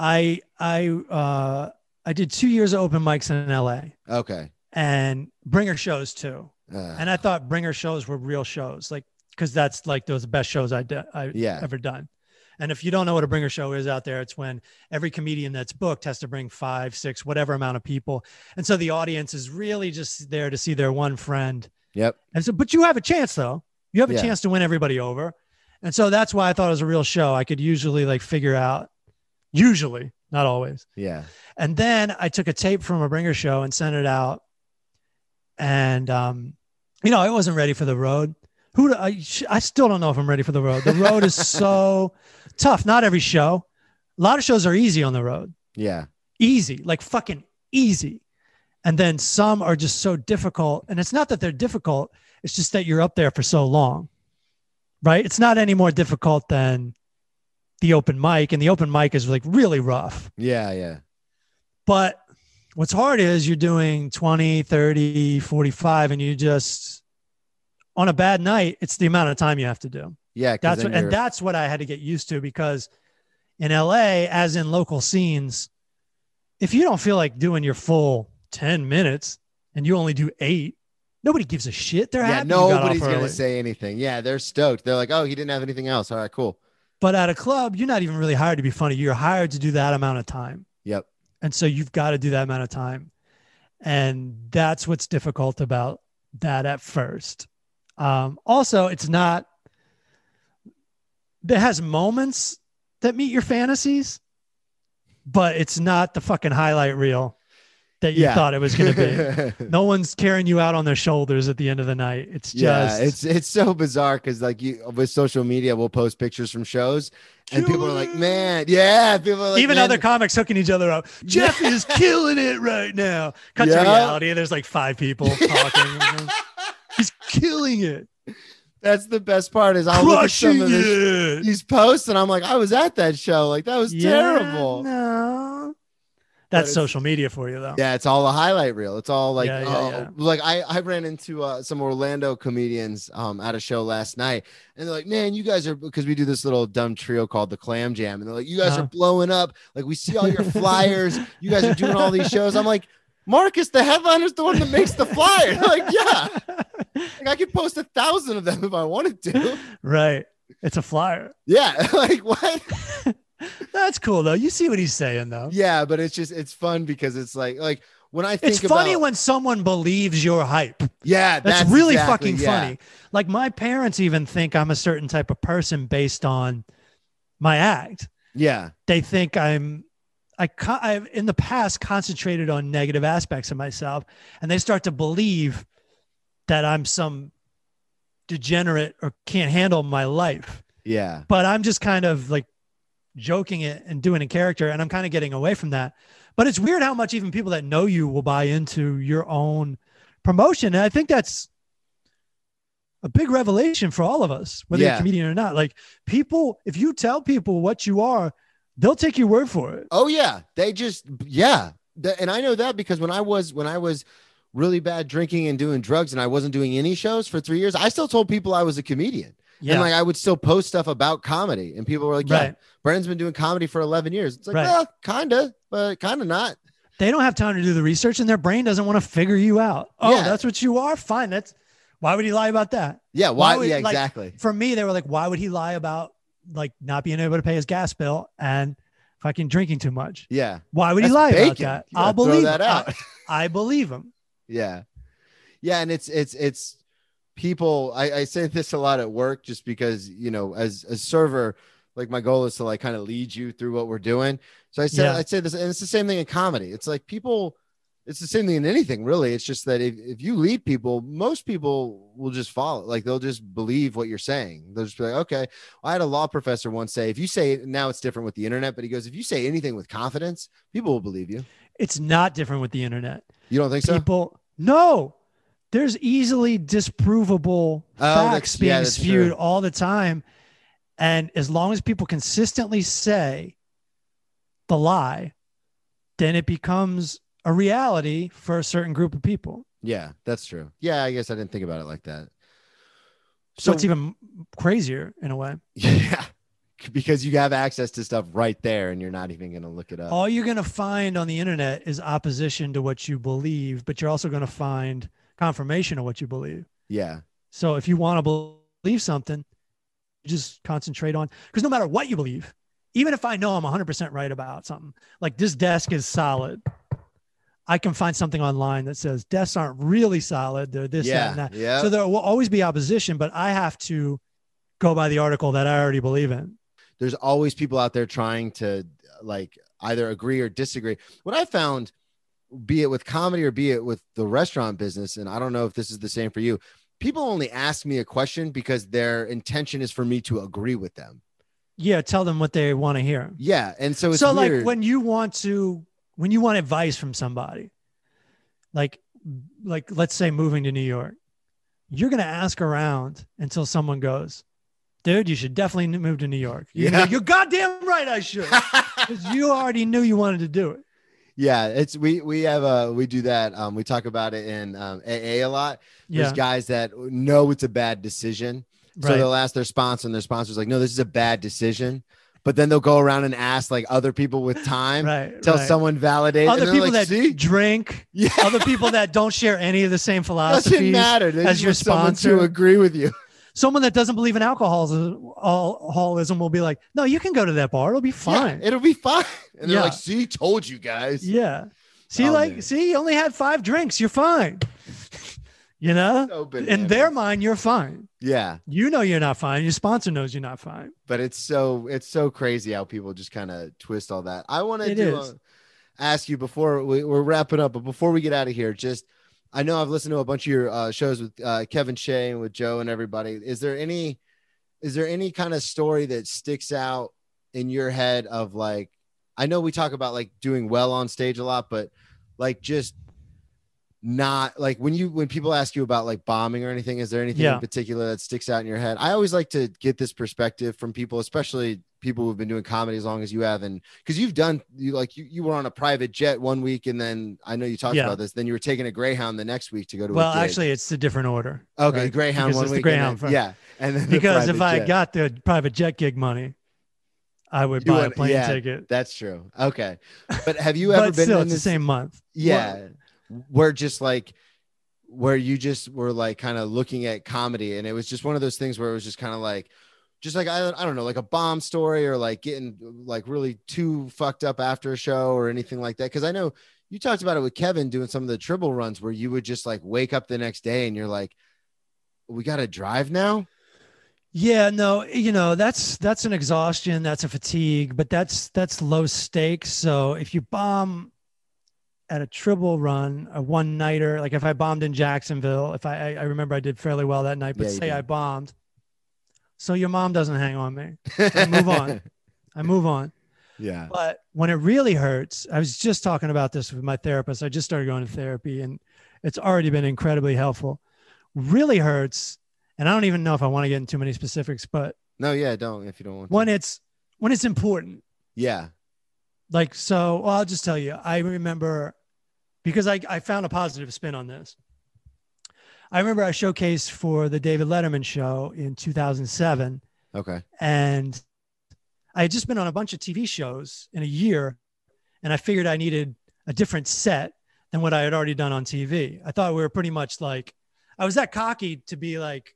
I I uh I did two years of open mics in LA
Okay.
and bringer shows too.
Uh,
And I thought bringer shows were real shows, like because that's like those best shows I did I
Yeah.
ever done. And if you don't know what a bringer show is out there, it's when every comedian that's booked has to bring five, six, whatever amount of people. And so the audience is really just there to see their one friend.
yep.
And so, but you have a chance though. You have a
Yeah.
chance to win everybody over. And so that's why I thought it was a real show. I could usually like figure out, usually, not always.
Yeah.
And then I took a tape from a bringer show and sent it out. And, um, you know, I wasn't ready for the road. Who do I, I still don't know if I'm ready for the road. The road is so tough. Not every show. A lot of shows are easy on the road,
Yeah.
easy, like fucking easy. And then some are just so difficult. And it's not that they're difficult, it's just that you're up there for so long, right? It's not any more difficult than the open mic. And the open mic is like really rough.
Yeah. Yeah.
But what's hard is you're doing 20, 30, 45, and you just, on a bad night, it's the amount of time you have to do.
Yeah,
That's what, and that's what I had to get used to because in LA, as in local scenes, if you don't feel like doing your full 10 minutes and you only do eight, nobody gives a shit. They're
yeah.
happy. you got off
Nobody's gonna say anything. Yeah. They're stoked. They're like, oh, he didn't have anything else. All right. Cool.
But at a club, you're not even really hired to be funny. You're hired to do that amount of time.
Yep.
And so you've got to do that amount of time. And that's what's difficult about that at first. Um, also, it's not, it has moments that meet your fantasies, but it's not the fucking highlight reel that you
Yeah.
thought it was going to be. no one's carrying you out on their shoulders at the end of the night. It's just,
yeah, it's it's so bizarre because like you with social media, we'll post pictures from shows, and people are like, "Man, yeah." People are like,
even
"Man,
other comics hooking each other up. Jeff is killing it right now. Cut to reality. There's like five people talking. He's killing it.
That's the best part is I'll look at some of this, these posts and I'm like, I was at that show. Like that was
Yeah,
terrible.
No. That's social media for you though.
Yeah, it's all a highlight reel. It's all like,
Yeah, yeah,
oh,
yeah.
like I, I ran into uh, some Orlando comedians um, at a show last night, and they're like, "Man, you guys are because we do this little dumb trio called the Clam Jam, and they're like, you guys
Uh-huh.
are blowing up. Like we see all your flyers. you guys are doing all these shows. I'm like, Marcus, the headliner's the one that makes the flyer. like, yeah, like I could post a thousand of them if I wanted to.
right. It's a flyer.
Yeah, like what?
That's cool though. You see what he's saying though.
Yeah, but it's just it's fun because it's like like when I think
It's funny
about,
when someone believes your hype.
yeah,
That's,
that's,
really
exactly-
fucking
yeah.
funny. Like my parents even think I'm a certain type of person based on my act.
Yeah,
They think I'm I I've in the past concentrated on negative aspects of myself and they start to believe that I'm some degenerate or can't handle my life.
Yeah.
but I'm just kind of like joking it and doing a character, and I'm kind of getting away from that. But it's weird how much even people that know you will buy into your own promotion, and I think that's a big revelation for all of us, whether you're a comedian or not. Like people, if you tell people what you are, they'll take your word for it.
Oh yeah, they just yeah, and I know that because when I was when I was really bad drinking and doing drugs and I wasn't doing any shows for three years, I still told people I was a comedian.
Yeah,
And like I would still post stuff about comedy, and people were like, "Yeah,
right.
Brandon's been doing comedy for 11 years." It's like,
Right.
well, kinda, but kinda not.
They don't have time to do the research, and their brain doesn't want to figure you out. Oh,
Yeah.
that's what you are. Fine. That's why would he lie about that?
Yeah, why?
Why would-
yeah,
like-
exactly.
for me, they were like, why would he lie about like not being able to pay his gas bill and fucking drinking too much?
Yeah,
Why would he
That's
lie about that? I'll believe
that out.
I, I believe him.
yeah, yeah, and it's it's it's people. I, I say this a lot at work, just because you know, as a server, like my goal is to like kind of lead you through what we're doing. So I say
Yeah.
I say this, and it's the same thing in comedy. It's like people. It's the same thing in anything, really. It's just that if, if you lead people, most people will just follow. Like they'll just believe what you're saying. They'll just be like, okay. I had a law professor once say, if you say it now it's different with the internet, but he goes, if you say anything with confidence, people will believe you.
It's not different with the internet.
You don't think so?
People, no, there's easily disprovable
Oh,
facts being
yeah,
spewed
true.
all the time. And as long as people consistently say the lie, then it becomes a reality for a certain group of people.
Yeah, that's true. Yeah, I guess I didn't think about it like that.
So, it's even crazier in a way.
yeah, because you have access to stuff right there, and you're not even going to look it up.
All you're going to find on the internet is opposition to what you believe, but you're also going to find confirmation of what you believe.
yeah,
So if you want to believe something, just concentrate on because no matter what you believe, even if I know I'm 100% right about something, like this desk is solid, I can find something online that says desks aren't really solid. They're this, that, and that.
yeah.
So there will always be opposition, but I have to go by the article that I already believe in.
There's always people out there trying to like either agree or disagree. What I found, be it with comedy or be it with the restaurant business, and I don't know if this is the same for you. People only ask me a question because their intention is for me to agree with them.
Yeah, tell them what they want to hear.
Yeah, and so it's
so
weird.
like when you want to when you want advice from somebody like like let's say moving to new york you're going to ask around until someone goes dude you should definitely move to new york you're,
Yeah.
you're goddamn right i should. Because you already knew you wanted to do it
yeah, it's we we have a we do that. Um, we talk about it in um, AA a lot. There's
yeah
guys that know it's a bad decision, so
right
they'll ask their sponsor, and their sponsor's like, "No, this is a bad decision." But then they'll go around and ask like other people with time
right
till
right.
someone validates.
other people
like,
that
see,
drink
yeah,
other people that don't share any of the same
doesn't
philosophies
matter. They
as your sponsor.
to agree with you.
Someone that doesn't believe in alcoholism alcoholism will be like no you can go to that bar it'll be fine
Yeah, it'll be fine. And they're
Yeah.
like, "See, told you guys."
Yeah. See,
Oh,
like,
man.
see, you only had five drinks. You're fine. you know,
So
in their mind, you're fine.
yeah,
You know you're not fine. Your sponsor knows you're not fine.
but it's so it's so crazy how people just kind of twist all that. I
want
to uh, ask you before we, we're wrapping up, but before we get out of here, just I know I've listened to a bunch of your uh, shows with uh, Kevin Shea and with Joe and everybody. Is there any is there any kind of story that sticks out in your head of like I know we talk about like doing well on stage a lot, but like just not like when you when people ask you about like bombing or anything is there anything
Yeah.
in particular that sticks out in your head i always like to get this perspective from people especially people who've been doing comedy as long as you have and because you've done you like you, you were on a private jet one week and then i know you talked
Yeah.
about this then you were taking a greyhound the next week to go to
Well, actually, it's a different order.
okay
right?
greyhound
because
one
the
week and
Greyhound
then-
first.
yeah and then the
Because if I
jet.
got the private jet gig money, I would
You
buy
would-
a plane
yeah,
ticket.
that's true okay but have you ever been
still,
in
it's the same month.
yeah where just like where you just were like kind of looking at comedy. And it was just one of those things where it was just kind of like just like I, I don't know like a bomb story or like getting like really too fucked up after a show or anything like that. Because i know you talked about it with kevin doing some of the triple runs where you would just like wake up the next day and you're like we got to drive now?
Yeah, no, you know, that's that's an exhaustion, that's a fatigue, but that's that's low stakes. So if you bomb at a triple run, a one nighter, like if I bombed in Jacksonville, if I I I remember I did fairly well that night, but
Yeah,
say
did.
I bombed, So your mom doesn't hang on me. I move on. I move on.
Yeah.
But when it really hurts, I was just talking about this with my therapist. I just started going to therapy and it's already been incredibly helpful. Really hurts. And I don't even know if I want to get into too many specifics, but
no, yeah, don't if you don't want to.
when it's when it's important.
Yeah.
Like so, well, I'll just tell you. I remember because I, I found a positive spin on this. I remember I showcased for the David Letterman show in 2007,
Okay.
and I had just been on a bunch of TV shows in a year, and I figured I needed a different set than what I had already done on TV. I thought we were pretty much like, I was that cocky to be like,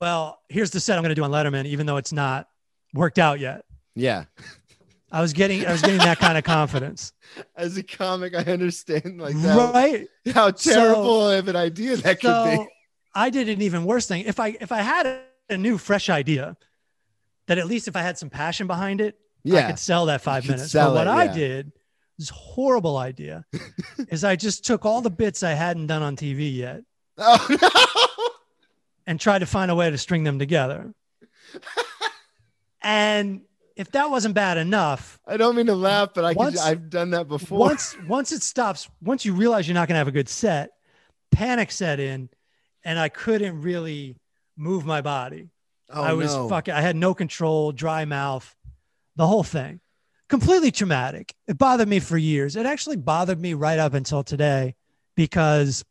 well, here's the set I'm going to do on Letterman, even though it's not worked out yet.
Yeah.
I was getting, I was getting that kind of confidence,
As a comic, I understand like that.
right?
How
So-
terrible of an idea that could be.
I did an even worse thing. If I if I had a, a new fresh idea, that at least if I had some passion behind it,
yeah.
I could sell that five minutes. But what
it,
I
yeah.
did, this horrible idea, is I just took all the bits I hadn't done on TV yet
Oh no.
and tried to find a way to string them together. and if that wasn't bad enough,
I don't mean to laugh, but I could,
Once-
I've done that before.
once once it stops, once you realize you're not going to have a good set, panic set in, and I couldn't really move my body.
oh,
I was
no.
fucking, I had no control, dry mouth, the whole thing. Completely traumatic. It bothered me for years. It actually bothered me right up until today because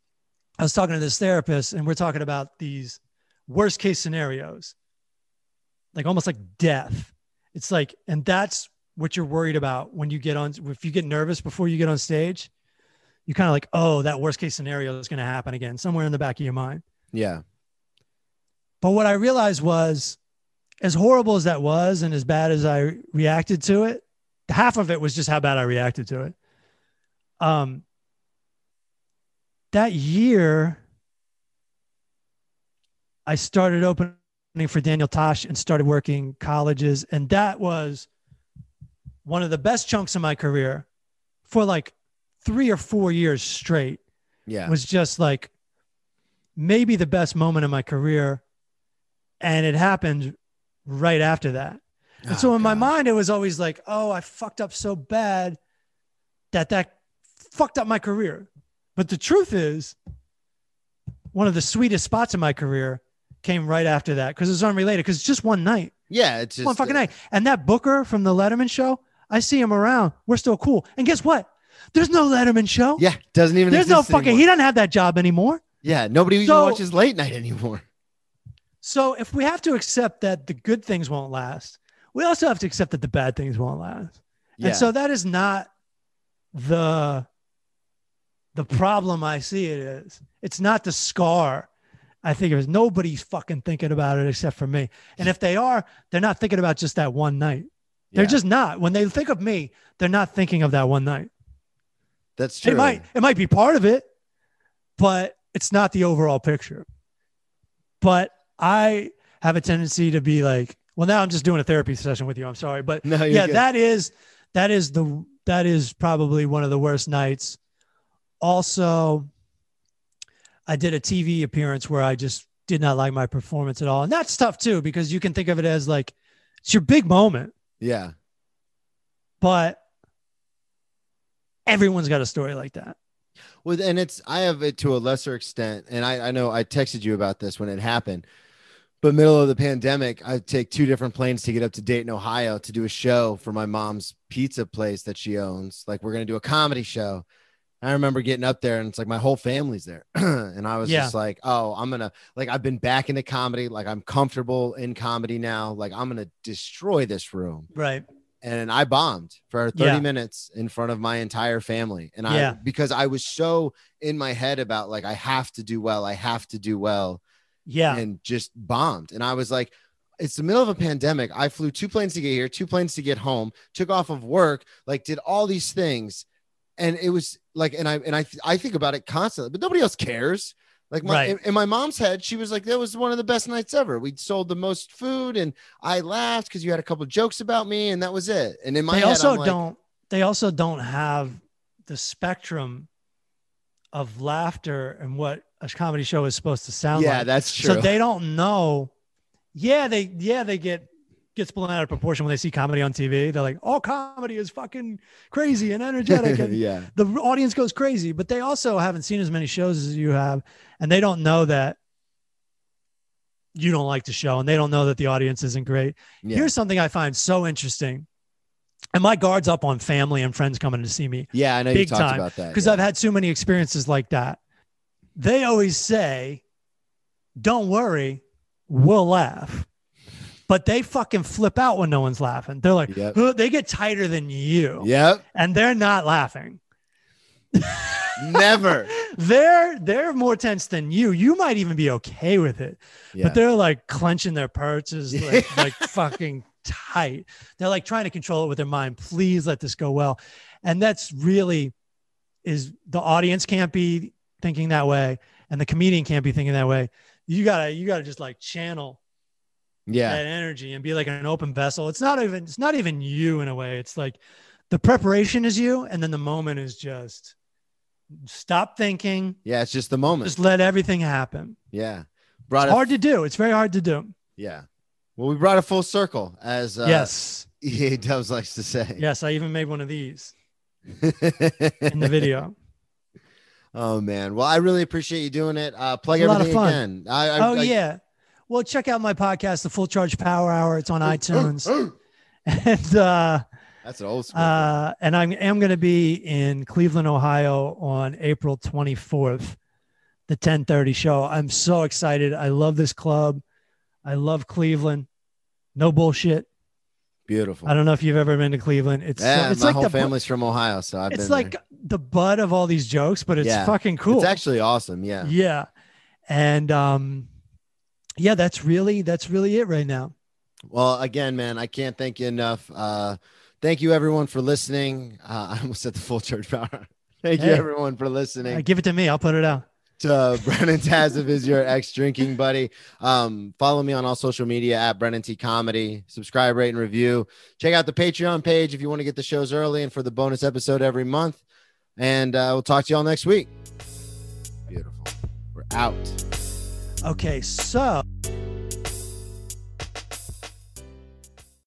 I was talking to this therapist and we're talking about these worst case scenarios, like almost like death. It's like, and that's what you're worried about when you get on, if you get nervous before you get on stage, you're kind of like, oh, that worst case scenario is going to happen again, somewhere in the back of your mind.
Yeah.
But what I realized was, as horrible as that was, and as bad as I reacted to it, half of it was just how bad I reacted to it. Um, that year, I started opening for Daniel Tosh and started working colleges, and that was one of the best chunks of my career for like three or four years straight
Yeah.
was just like maybe the best moment of my career. And it happened right after that. And so
Oh,
in my mind, it was always like, oh, I fucked up so bad that that fucked up my career. But the truth is, one of the sweetest spots in my career came right after that because it's unrelated because it's just one night,
Yeah. It's just
one fucking
uh,
night. And that Booker from the Letterman show, I see him around. We're still cool. And guess what? There's no Letterman show.
Yeah. Doesn't even.
There's no fucking,
anymore.
he doesn't have that job anymore.
Yeah. Nobody even watches late night anymore.
So if we have to accept that the good things won't last, we also have to accept that the bad things won't last.
Yeah.
And so that is not the the problem I see it is. It's not the scar. I think it was nobody's fucking thinking about it except for me. And if they are, they're not thinking about just that one night. They're
Yeah.
just not. When they think of me, they're not thinking of that one night.
That's true.
It might it might be part of it, but it's not the overall picture. But I have a tendency to be like, well, now I'm just doing a therapy session with you. I'm sorry, but
No.
Yeah,
good.
that is that is the that is probably one of the worst nights. Also, I did a TV appearance where I just did not like my performance at all, and that's tough too because you can think of it as like it's your big moment,
Yeah.
but everyone's got a story like that.
Well, and it's I have it to a lesser extent, and I, I know I texted you about this when it happened. But middle of the pandemic, I take two different planes to get up to Dayton, Ohio, to do a show for my mom's pizza place that she owns. Like we're gonna do a comedy show. I remember getting up there, and it's like my whole family's there, and I was
Yeah.
just like, "Oh, I'm gonna like I've been back into comedy. Like I'm comfortable in comedy now. Like I'm gonna destroy this room."
Right.
and I bombed for 30
Yeah.
minutes in front of my entire family. And I,
Yeah.
because I was so in my head about like, I have to do well, I have to do well,
Yeah.
and just bombed. And I was like, it's the middle of a pandemic. I flew two planes to get here, two planes to get home, took off of work, like did all these things. And it was like, and I, and I, I think about it constantly, but nobody else cares. Like my,
Right.
in, in my mom's head, she was like, that was one of the best nights ever. We sold the most food and I laughed because you had a couple jokes about me and that was it. And in my
they
head,
also
like,
don't they also don't have the spectrum of laughter and what a comedy show is supposed to sound
yeah,
like.
that's true.
So they don't know Yeah, they yeah they get gets blown out of proportion when they see comedy on TV. They're like, all comedy is fucking crazy and energetic. And
yeah.
the audience goes crazy, but they also haven't seen as many shows as you have, and they don't know that you don't like the show, and they don't know that the audience isn't great.
Yeah.
Here's something I find so interesting. And my guard's up on family and friends coming to see me
yeah, I know
big
you talked
time,
about that.
because
yeah.
I've had so many experiences like that. They always say, "Don't worry, we'll laugh," but they fucking flip out when no one's laughing. They're like,
Yep.
"Huh," they get tighter than you,
Yep.
and they're not laughing.
Never.
They're they're more tense than you. You might even be okay with it,
Yeah.
but they're like clenching their purses, like, like fucking tight. They're like trying to control it with their mind. Please let this go well. And that's really is the audience can't be thinking that way, and the comedian can't be thinking that way. You gotta you gotta just like channel
yeah.
that energy and be like an open vessel. It's not even it's not even you in a way. It's like the preparation is you, and then the moment is just stop thinking,
Yeah. It's just the moment.
just let everything happen.
yeah. Brought
It's
it.
hard to do. It's very hard to do.
Yeah. Well, we brought a full circle, as uh,
yes.
EA Dubs likes to say.
Yes. I even made one of these in the video.
oh man. Well, I really appreciate you doing it. Uh, plug
It's a lot of
everything
fun.
again. I, I,
oh,
I-
yeah. Well, check out my podcast, The Full Charge Power Hour. It's on iTunes. and uh,
That's an old school.
uh, and I am going to be in Cleveland, Ohio on April 24th, the 1030 show. I'm so excited. I love this club. I love Cleveland. No bullshit.
Beautiful.
I don't know if you've ever been to Cleveland. It's
yeah,
it's
my
like
whole
the
family's from Ohio, so I've
it's like
there.
the butt of all these jokes, but it's
Yeah.
fucking cool.
It's actually awesome. Yeah.
yeah. And um yeah, that's really that's really it right now.
Well, again, man, I can't thank you enough. Uh, thank you everyone for listening. Uh, I almost said the full church power. thank you everyone for
Uh,
listening
give it to me. I'll put it out.
to Brennan tazim is your ex drinking buddy. Um, follow me on all social media at Brennan T Comedy. Subscribe, rate, and review. Check out the Patreon page if you want to get the shows early and for the bonus episode every month. And uh, we'll talk to y'all next week. Beautiful. We're out.
Okay, so